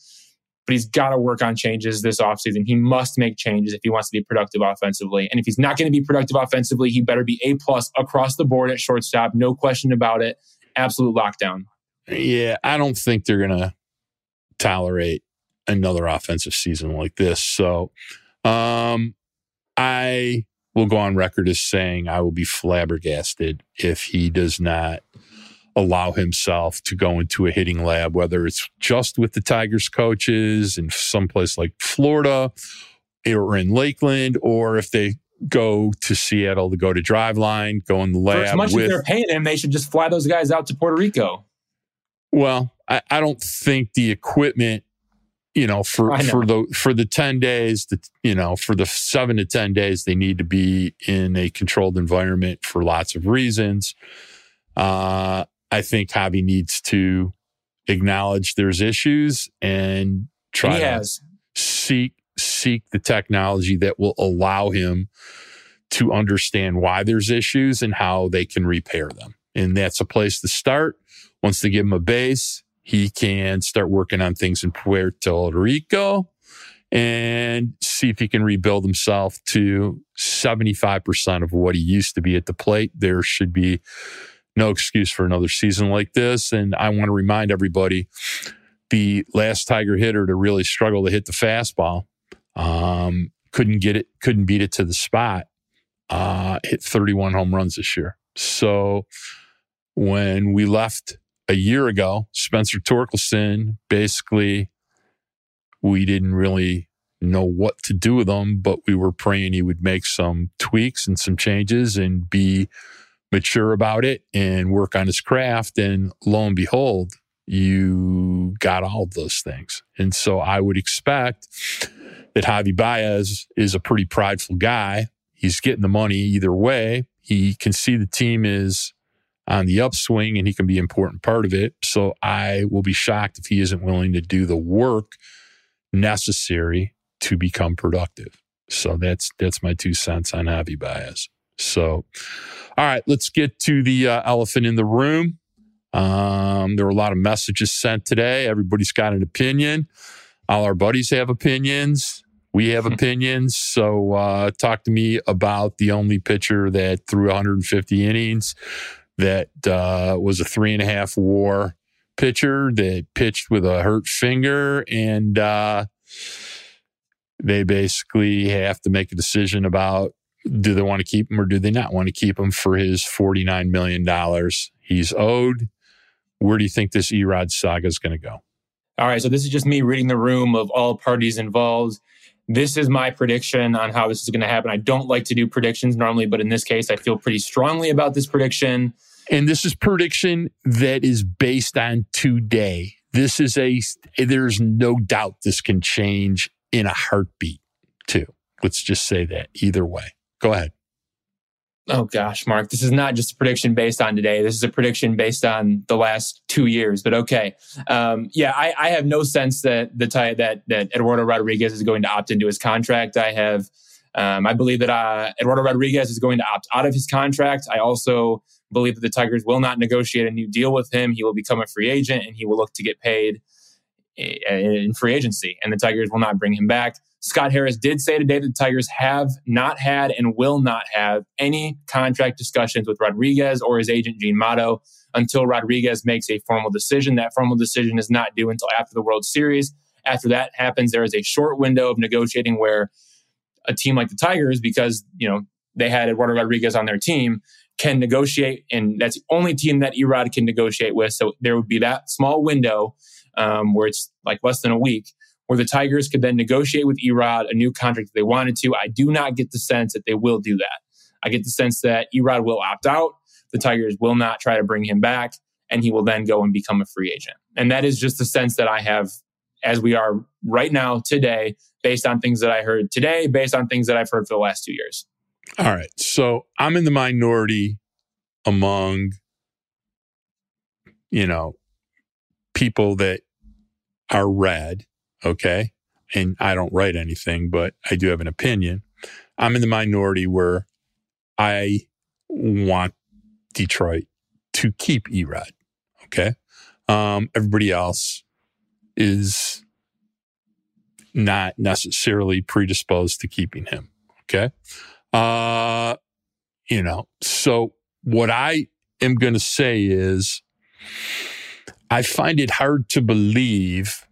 but he's got to work on changes this offseason. He must make changes if he wants to be productive offensively. And if he's not going to be productive offensively, he better be A plus across the board at shortstop. No question about it. Absolute lockdown. Yeah, I don't think they're going to tolerate another offensive season like this. So um, I will go on record as saying I will be flabbergasted if he does not allow himself to go into a hitting lab, whether it's just with the Tigers coaches in someplace like Florida or in Lakeland, or if they go to Seattle to go to Driveline, go in the lab. For as much with, as they're paying him, they should just fly those guys out to Puerto Rico. Well, I, I don't think the equipment, you know, for know. for the for the ten days, the you know, for the seven to ten days, they need to be in a controlled environment for lots of reasons. Uh, I think Javi needs to acknowledge there's issues and try and to seek seek the technology that will allow him to understand why there's issues and how they can repair them. And that's a place to start. Once they give him a base, he can start working on things in Puerto Rico and see if he can rebuild himself to 75% of what he used to be at the plate. There should be no excuse for another season like this. And I want to remind everybody the last Tiger hitter to really struggle to hit the fastball, um, couldn't get it, couldn't beat it to the spot, uh, hit 31 home runs this year. So when we left a year ago, Spencer Torkelson basically, we didn't really know what to do with him, but we were praying he would make some tweaks and some changes and be mature about it and work on his craft. And lo and behold, you got all those things. And so I would expect that Javi Baez is a pretty prideful guy. He's getting the money either way. He can see the team is on the upswing and he can be an important part of it. So I will be shocked if he isn't willing to do the work necessary to become productive. So that's that's my two cents on Javi Baez. So, all right, let's get to the uh, elephant in the room. Um, there were a lot of messages sent today. Everybody's got an opinion. All our buddies have opinions. We have opinions. So, uh, talk to me about the only pitcher that threw 150 innings, that uh, was a three and a half war pitcher that pitched with a hurt finger and uh, they basically have to make a decision about do they want to keep him or do they not want to keep him for his $49 million he's owed. Where do you think this E-Rod saga is going to go? All right. So this is just me reading the room of all parties involved. This is my prediction on how this is going to happen. I don't like to do predictions normally, but in this case, I feel pretty strongly about this prediction. And this is prediction that is based on today. This is a, there's no doubt this can change in a heartbeat, too. Let's just say that either way. Go ahead. Oh gosh, Mark, this is not just a prediction based on today. This is a prediction based on the last two years. But okay, um, yeah, I, I, have no sense that the tie, that that Eduardo Rodriguez is going to opt into his contract. I have, um, I believe that uh, Eduardo Rodriguez is going to opt out of his contract. I also believe that the Tigers will not negotiate a new deal with him. He will become a free agent and he will look to get paid in free agency, and the Tigers will not bring him back. Scott Harris did say today that the Tigers have not had and will not have any contract discussions with Rodriguez or his agent, Gene Mato, until Rodriguez makes a formal decision. That formal decision is not due until after the World Series. After that happens, there is a short window of negotiating where a team like the Tigers, because, you know, they had Eduardo Rodriguez on their team, can negotiate. And that's the only team that E-Rod can negotiate with. So there would be that small window um, where it's like less than a week, where the Tigers could then negotiate with E-Rod a new contract if they wanted to. I do not get the sense that they will do that. I get the sense that E-Rod will opt out. The Tigers will not try to bring him back, and he will then go and become a free agent. And that is just the sense that I have as we are right now today, based on things that I heard today, based on things that I've heard for the last two years. All right. So I'm in the minority among, you know, people that are red, okay? And I don't write anything, but I do have an opinion. I'm in the minority where I want Detroit to keep E-Rod, okay? Um, everybody else is not necessarily predisposed to keeping him, okay? Uh, you know, so what I am going to say is, I find it hard to believe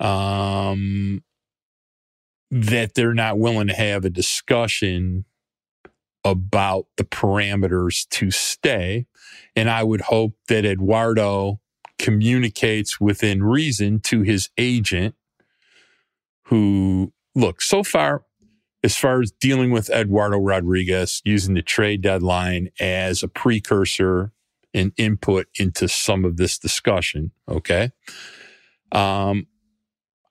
um, that they're not willing to have a discussion about the parameters to stay. And I would hope that Eduardo communicates within reason to his agent, who, look, so far, as far as dealing with Eduardo Rodriguez, using the trade deadline as a precursor and input into some of this discussion. Okay. Um,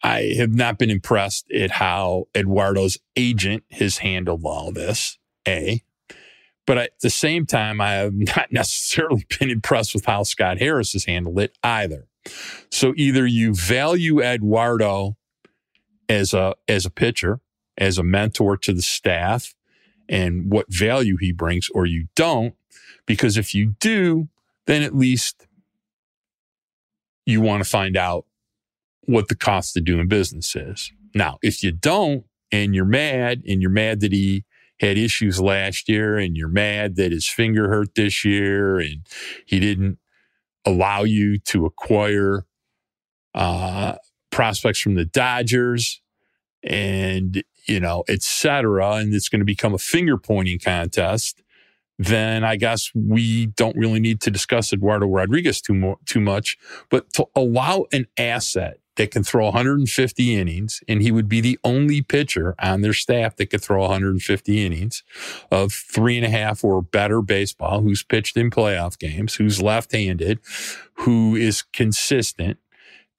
I have not been impressed at how Eduardo's agent has handled all this. A, but at the same time, I have not necessarily been impressed with how Scott Harris has handled it either. So either you value Eduardo as a as a pitcher, as a mentor to the staff, and what value he brings, or you don't. Because if you do, then at least you want to find out what the cost of doing business is. Now, if you don't and you're mad and you're mad that he had issues last year and you're mad that his finger hurt this year and he didn't allow you to acquire uh, prospects from the Dodgers and, you know, et cetera, and it's going to become a finger pointing contest, then I guess we don't really need to discuss Eduardo Rodriguez too, too much. But to allow an asset that can throw 150 innings, and he would be the only pitcher on their staff that could throw 150 innings of three and a half or better baseball, who's pitched in playoff games, who's left handed, who is consistent.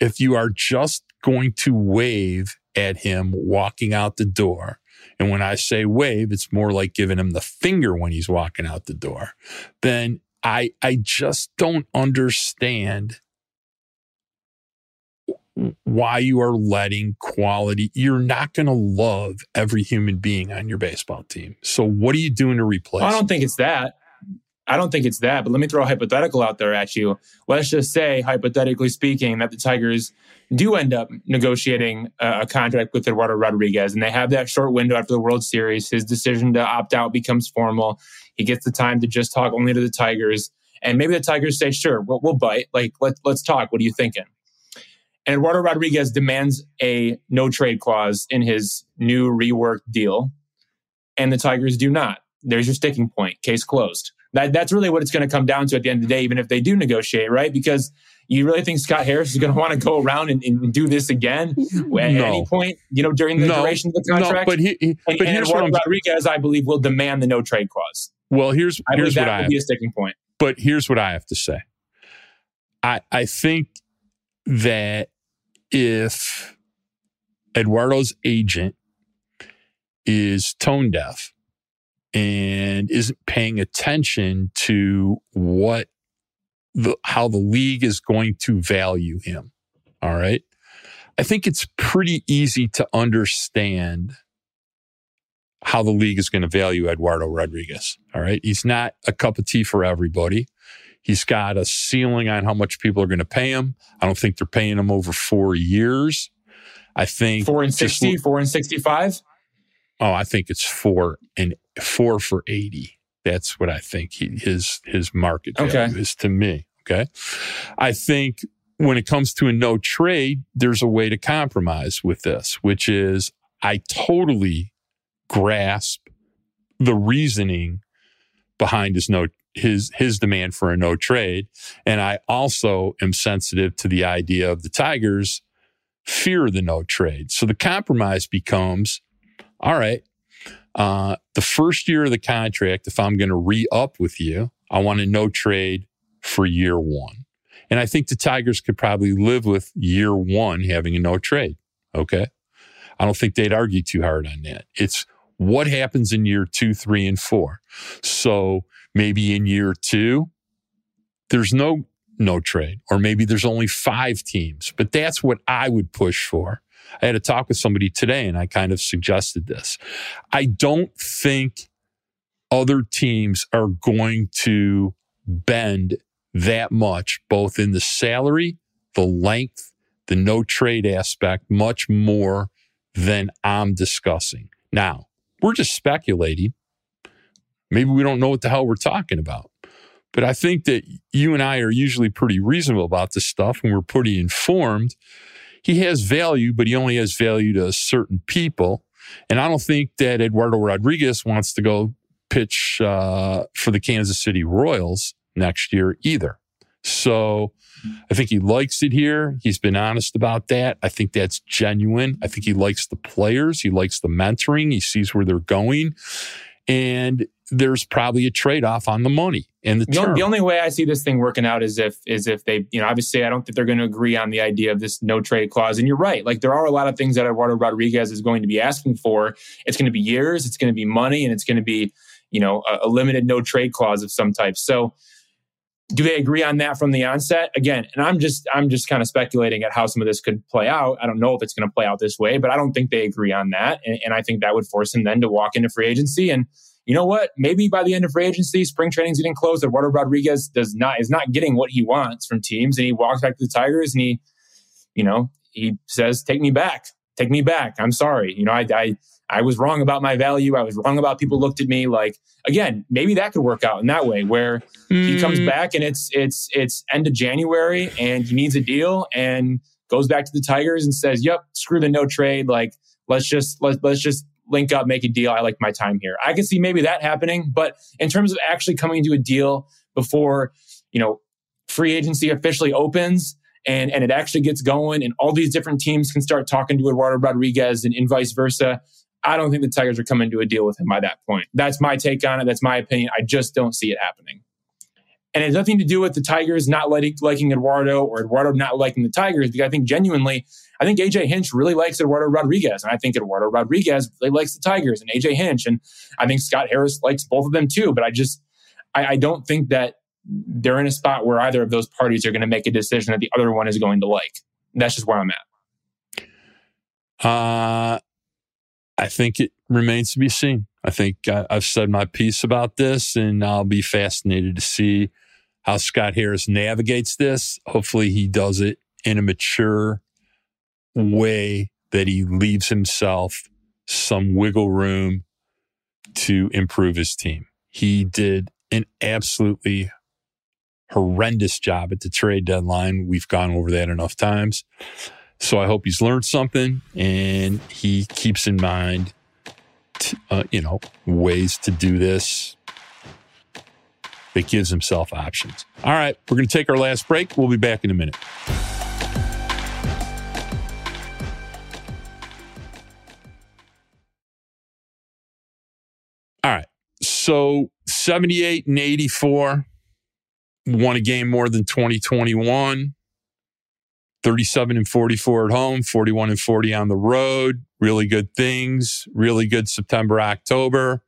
If you are just going to wave at him walking out the door, and when I say wave, it's more like giving him the finger when he's walking out the door, then I, I just don't understand why you are letting quality. You're not going to love every human being on your baseball team. So what are you doing to replace? I don't think it's that. I don't think it's that, but let me throw a hypothetical out there at you. Let's just say, hypothetically speaking, that the Tigers do end up negotiating a, contract with Eduardo Rodriguez, and they have that short window after the World Series. His decision to opt out becomes formal. He gets the time to just talk only to the Tigers, and maybe the Tigers say, "Sure, we'll, we'll bite. Like, let, let's talk. What are you thinking?" And Eduardo Rodriguez demands a no trade clause in his new reworked deal. And the Tigers do not. There's your sticking point. Case closed. That, that's really what it's going to come down to at the end of the day, even if they do negotiate, right? Because you really think Scott Harris is going to want to go around and, and do this again at no. any point, you know, during the no, duration of the contract? No, but, he, he, and, but and Eduardo Rodriguez, I believe, will demand the no trade clause. Well, here's I here's what I have, be a sticking point. But here's what I have to say. I I think that if Eduardo's agent is tone deaf and isn't paying attention to what the how the league is going to value him. All right. I think it's pretty easy to understand how the league is going to value Eduardo Rodriguez. All right. He's not a cup of tea for everybody. He's got a ceiling on how much people are going to pay him. I don't think they're paying him over four years. I think four and 60, just, four and 65. Oh, I think it's four and four for 80. That's what I think he, his, his market value okay. is to me. Okay. I think when it comes to a no trade, there's a way to compromise with this, which is I totally grasp the reasoning behind his no his his demand for a no trade and i also am sensitive to the idea of the tigers fear the no trade so the compromise becomes all right uh, the first year of the contract if i'm going to re-up with you i want a no trade for year one and i think the tigers could probably live with year one having a no trade okay i don't think they'd argue too hard on that it's what happens in year two, three, and four? So maybe in year two, there's no no trade, or maybe there's only five teams. But that's what I would push for. I had a talk with somebody today and I kind of suggested this. I don't think other teams are going to bend that much, both in the salary, the length, the no trade aspect, much more than I'm discussing. Now, we're just speculating. Maybe we don't know what the hell we're talking about. But I think that you and I are usually pretty reasonable about this stuff and we're pretty informed. He has value, but he only has value to certain people. And I don't think that Eduardo Rodriguez wants to go pitch uh, for the Kansas City Royals next year either. So I think he likes it here. He's been honest about that. I think that's genuine. I think he likes the players. He likes the mentoring. He sees where they're going. And there's probably a trade off on the money and the, the, the only way I see this thing working out is if is if they you know obviously I don't think they're going to agree on the idea of this no trade clause. And you're right. Like there are a lot of things that Eduardo Rodriguez is going to be asking for. It's going to be years it's going to be money and it's going to be you know a, a limited no trade clause of some type. So do they agree on that from the onset? Again and i'm just i'm just kind of speculating at how some of this could play out. I don't know if it's going to play out this way but i don't think they agree on that and, and, i think that would force him then to walk into free agency. And you know what? Maybe by the end of free agency spring training's getting close eduardo rodriguez does not is not getting what he wants from teams and he walks back to the tigers and he you know he says take me back. Take me back. I'm sorry. You know i, I I was wrong about my value. I was wrong about people looked at me like again, maybe that could work out in that way where mm. he comes mm. back and it's it's it's end of January and he needs a deal and goes back to the Tigers and says, "Yep, screw the no trade. Like let's just let's let's just link up, make a deal. I like my time here." I can see maybe that happening, but in terms of actually coming to a deal before, you know, free agency officially opens, and and it actually gets going and all these different teams can start talking to Eduardo Rodriguez and, and vice versa. I don't think the Tigers are coming to a deal with him by that point. That's my take on it. That's my opinion. I just don't see it happening. And it has nothing to do with the Tigers not liking, liking Eduardo or Eduardo not liking the Tigers, because I think genuinely, I think AJ Hinch really likes Eduardo Rodriguez. And I think Eduardo Rodriguez really likes the Tigers and AJ Hinch. And I think Scott Harris likes both of them too. But I just, I, I don't think that they're in a spot where either of those parties are going to make a decision that the other one is going to like. That's just where I'm at. Uh, I think it remains to be seen. I think I, have said my piece about this, and I'll be fascinated to see how Scott Harris navigates this. Hopefully, he does it in a mature way that he leaves himself some wiggle room to improve his team. He did an absolutely horrendous job at the trade deadline. We've gone over that enough times. So I hope he's learned something and he keeps in mind, t- uh, you know, ways to do this that gives himself options. All right, we're going to take our last break. We'll be back in a minute. All right. So 78 and 84 won a game more than 2021. 37 and 44 at home, 41 and 40 on the road. Really good things. Really good September, October.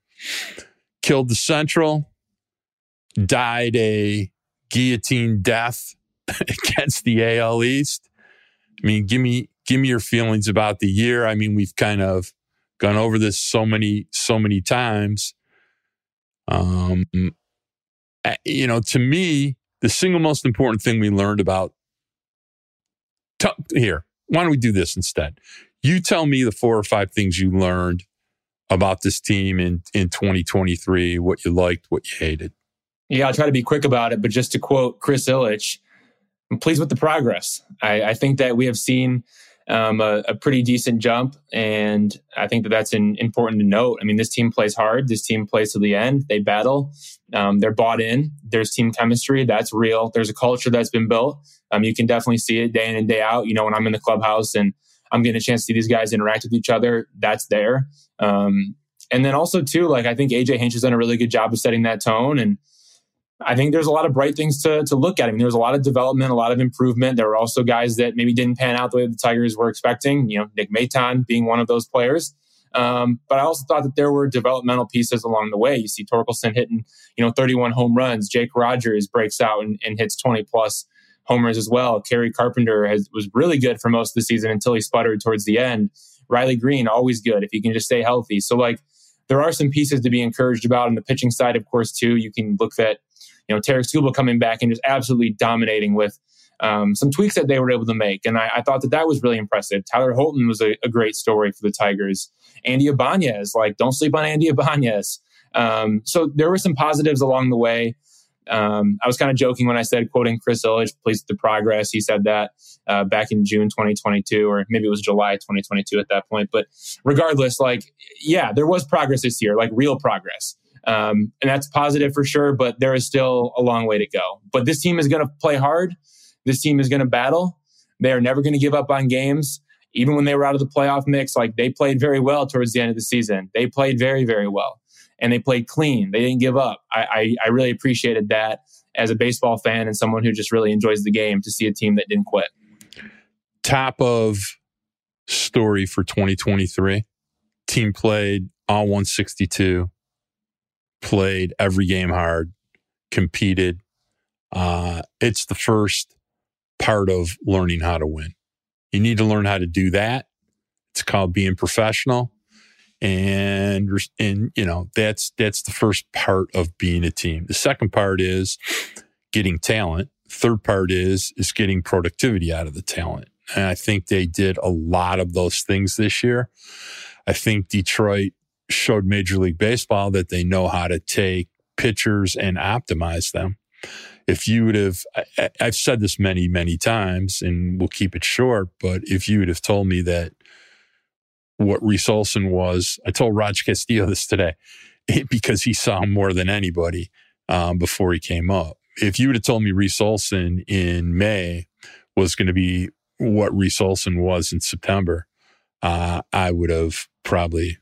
Killed the Central. Died a guillotine death against the AL East. I mean, give me give me your feelings about the year. I mean, we've kind of gone over this so many so many times. Um, you know, to me, the single most important thing we learned about t- here. Why don't we do this instead? You tell me the four or five things you learned about this team in in 2023. What you liked, what you hated. Yeah, I'll try to be quick about it. But just to quote Chris Ilitch, I'm pleased with the progress. I, I think that we have seen um, a, a, pretty decent jump. And I think that that's in, important to note. I mean, this team plays hard. This team plays to the end. They battle. Um, they're bought in. There's team chemistry. That's real. There's a culture that's been built. Um, you can definitely see it day in and day out. You know, when I'm in the clubhouse and I'm getting a chance to see these guys interact with each other, that's there. Um, and then also, too, like I think AJ Hinch has done a really good job of setting that tone. And I think there's a lot of bright things to, to look at. I mean, there's a lot of development, a lot of improvement. There were also guys that maybe didn't pan out the way the Tigers were expecting, you know, Nick Maton being one of those players. Um, but I also thought that there were developmental pieces along the way. You see Torkelson hitting, you know, 31 home runs. Jake Rogers breaks out and, and hits 20 plus homers as well. Kerry Carpenter has, was really good for most of the season until he sputtered towards the end. Riley Greene, always good if he can just stay healthy. So, like, there are some pieces to be encouraged about on the pitching side, of course, too. You can look at you know, Tarik Skubal coming back and just absolutely dominating with um, some tweaks that they were able to make. And I, I, thought that that was really impressive. Tyler Holton was a, a, great story for the Tigers. Andy Ibanez, like, don't sleep on Andy Ibanez. Um, so there were some positives along the way. Um, I was kind of joking when I said, quoting Chris Ilitch, pleased with the progress. He said that uh, back in June 2022, or maybe it was July 2022 at that point. But regardless, like, yeah, there was progress this year, like real progress. Um, and that's positive for sure, but there is still a long way to go. But this team is going to play hard. This team is going to battle. They are never going to give up on games. Even when they were out of the playoff mix, like they played very well towards the end of the season. They played very, very well. And they played clean. They didn't give up. I, I, I really appreciated that as a baseball fan and someone who just really enjoys the game to see a team that didn't quit. Top of story for 2023. Team played all 162 played every game hard, competed. Uh, it's the first part of learning how to win. You need to learn how to do that. It's called being professional. And, and, you know, that's, that's the first part of being a team. The second part is getting talent. Third part is, is getting productivity out of the talent. And I think they did a lot of those things this year. I think Detroit showed Major League Baseball that they know how to take pitchers and optimize them. If you would have, I, have said this many, many times, and we'll keep it short, but if you would have told me that what Reese Olson was, I told Raj Castillo this today because he saw more than anybody um, before he came up. If you would have told me Reese Olson in May was going to be what Reese Olson was in September, uh, I would have probably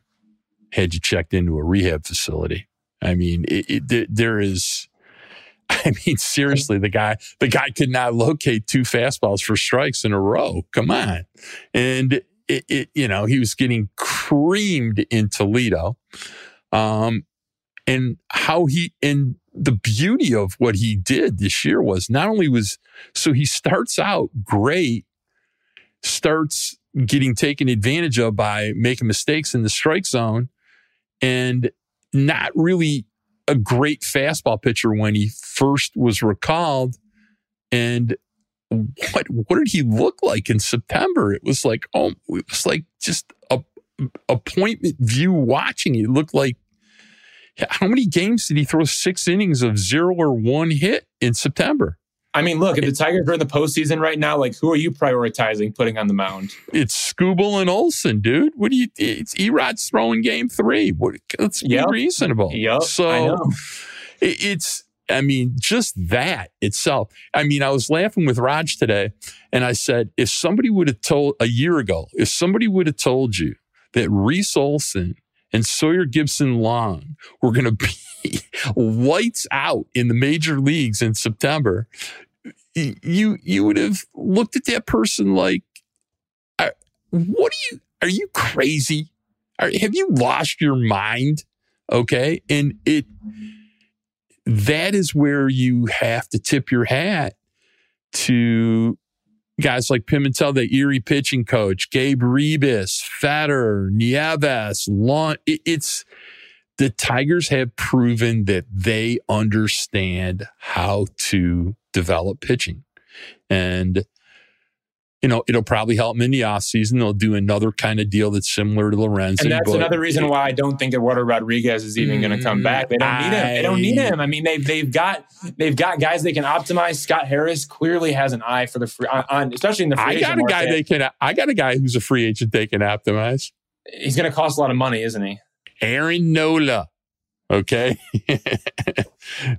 had you checked into a rehab facility. I mean, it, it, there is. I mean, seriously, the guy the guy could not locate two fastballs for strikes in a row. Come on, and it, it you know he was getting creamed in Toledo, um, and how he and the beauty of what he did this year was not only was so he starts out great, starts getting taken advantage of by making mistakes in the strike zone and not really a great fastball pitcher when he first was recalled. And what what did he look like in September? It was like oh, it was like just a appointment view watching. He looked like how many games did he throw six innings of zero or one hit in September. I mean, look, if the Tigers are in the postseason right now, like who are you prioritizing putting on the mound? It's Skubal and Olson, dude. What do you? It's E-Rod's throwing game three. What, let's yep. be reasonable. Yep. So it's. I mean, just that itself. I mean, I was laughing with Raj today, and I said, if somebody would have told a year ago, if somebody would have told you that Reese Olson and Sawyer Gipson-Long were going to be lights out in the major leagues in September, you you would have looked at that person like, "What are you? Are you crazy? Are, have you lost your mind?" Okay, and it that is where you have to tip your hat to guys like Pimentel, the Erie pitching coach, Gabe Ribas, Fetter, Nieves, Long. It's the Tigers have proven that they understand how to develop pitching. And you know, it'll probably help them in the offseason. They'll do another kind of deal that's similar to Lorenzen. And that's another reason why I don't think Eduardo Rodriguez is even going to come back. They don't I, need him. They don't need him. I mean, they've they've got they've got guys they can optimize. Scott Harris clearly has an eye for the free on, on especially in the free I got a guy they can. I got a guy who's a free agent they can optimize. He's going to cost a lot of money, isn't he? Aaron Nola. Okay,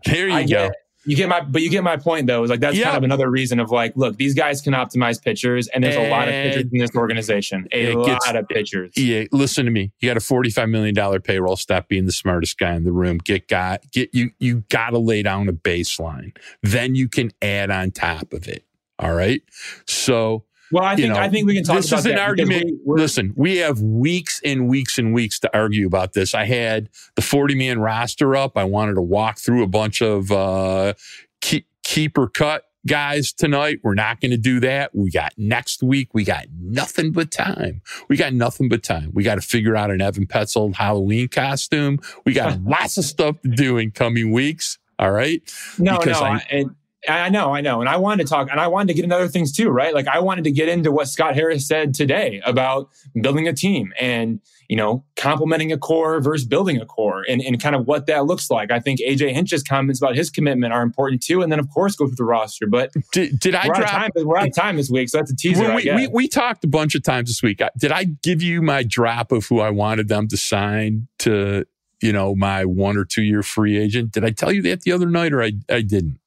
there you I go. You get my, but you get my point though. Is like that's kind of another reason of like, look, these guys can optimize pitchers, and there's and a lot of pitchers in this organization. A lot gets, of pitchers. Yeah, listen to me. You got a forty-five million dollar payroll. Stop being the smartest guy in the room. Get got get you. You got to lay down a baseline. Then you can add on top of it. All right. So well, I think you know, I think we can talk about this is an argument. We, listen, we have weeks and weeks and weeks to argue about this. I had the 40 man roster up. I wanted to walk through a bunch of uh, keep, keep or cut guys tonight. We're not going to do that. We got next week. We got nothing but time. We got nothing but time. We got to figure out an Evan Petzold Halloween costume. We got lots of stuff to do in coming weeks. All right. No, because no. I, I, I know, I know. And I wanted to talk and I wanted to get into other things too, right? Like I wanted to get into what Scott Harris said today about building a team and, you know, complementing a core versus building a core and, and kind of what that looks like. I think AJ Hinch's comments about his commitment are important too. And then of course go through the roster. But did, did I drop, time, we're out of time this week. So that's a teaser. We, we, we talked a bunch of times this week. Did I give you my drop of who I wanted them to sign to, you know, my one or two year free agent? Did I tell you that the other night or I, I didn't?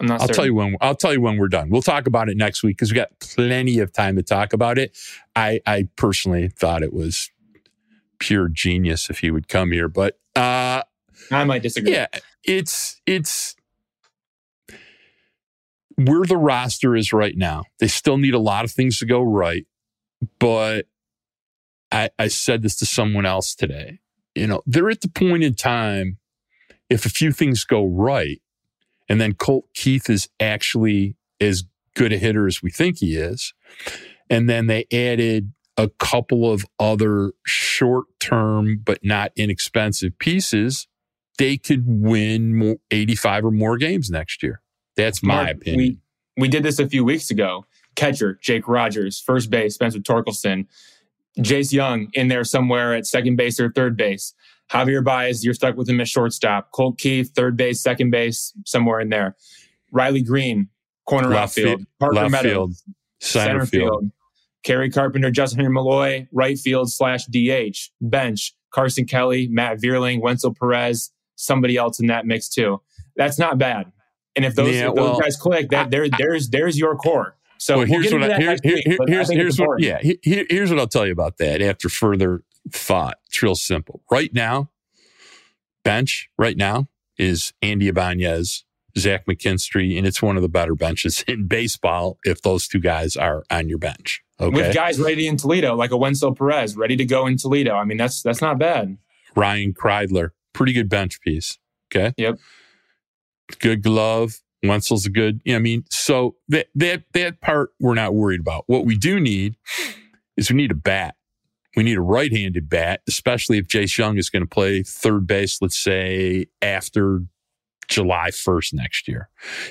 I'm not. I'll certain. tell you when. I'll tell you when we're done. We'll talk about it next week because we got plenty of time to talk about it. I, I personally thought it was pure genius if he would come here, but uh, I might disagree. Yeah, it's it's where the roster is right now. They still need a lot of things to go right, but I, I said this to someone else today. You know, they're at the point in time if a few things go right and then Colt Keith is actually as good a hitter as we think he is. And then they added a couple of other short term, but not inexpensive pieces. They could win more, 85 or more games next year. That's my Mark, opinion. We, we did this a few weeks ago. Catcher, Jake Rogers, first base, Spencer Torkelson, Jace Jung in there somewhere at second base or third base. Javier Baez, you're stuck with him at shortstop. Colt Keith, third base, second base, somewhere in there. Riley Greene, corner left outfield. Parker left Meadows, field, center, center field. field. Kerry Carpenter, Justin Henry Malloy, right field slash DH. Bench, Carson Kelly, Matt Vierling, Wenceel Perez, somebody else in that mix too. That's not bad. And if those, yeah, if those well, guys click, that there, there's there's your core. So well, here's what I, here, here, week, here's, here's what yeah here, here's what I'll tell you about that after further thought. It's real simple. Right now, bench right now is Andy Ibanez, Zach McKinstry, and it's one of the better benches in baseball if those two guys are on your bench. Okay. With guys ready in Toledo, like a Wenceel Perez, ready to go in Toledo. I mean, that's that's not bad. Ryan Kreidler, pretty good bench piece. Okay. Yep. Good glove. Wenceel's a good. I mean, so that that that part we're not worried about. What we do need is we need a bat. We need a right handed bat, especially if Jace Jung is going to play third base, let's say after July 1st next year.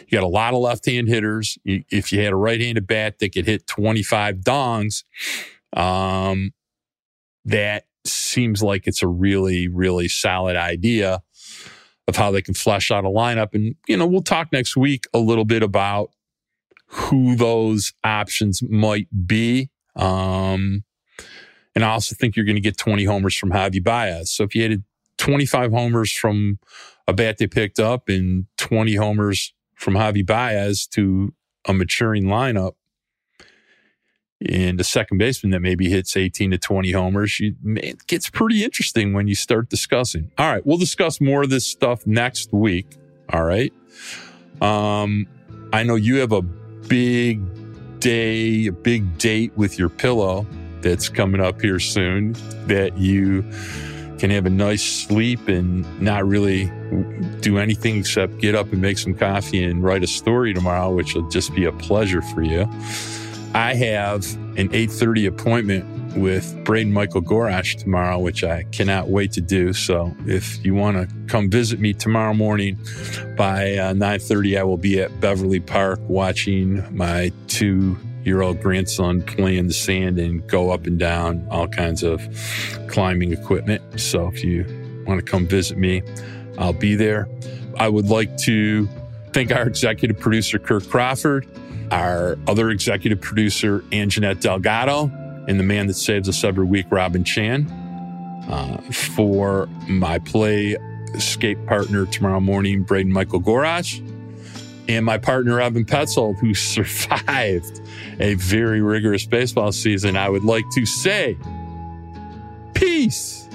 You got a lot of left hand hitters. if you had a right handed bat that could hit 25 dongs, um, that seems like it's a really, really solid idea. of how they can flesh out a lineup. And, you know, we'll talk next week a little bit about who those options might be. Um, and I also think you're going to get 20 homers from Javi Baez. So if you had 25 homers from a bat they picked up and 20 homers from Javi Baez to a maturing lineup, and a second baseman that maybe hits 18 to 20 homers, you, it gets pretty interesting when you start discussing. All right, we'll discuss more of this stuff next week. All right. Um, I know you have a big day, a big date with your pillow that's coming up here soon that you can have a nice sleep and not really do anything except get up and make some coffee and write a story tomorrow, which will just be a pleasure for you. I have an 8:30 appointment with Braden Michael Gorash tomorrow, which I cannot wait to do. So if you want to come visit me tomorrow morning by uh, 9:30, I will be at Beverly Park watching my two year old grandson play in the sand and go up and down all kinds of climbing equipment. So if you want to come visit me, I'll be there. I would like to thank our executive producer, Kirk Crawford our other executive producer, Anjanette Delgado, and the man that saves us every week, Robin Chan. Uh, for my play escape partner tomorrow morning, Braden Michael Gorash, and my partner, Evan Petzold, who survived a very rigorous baseball season, I would like to say, peace.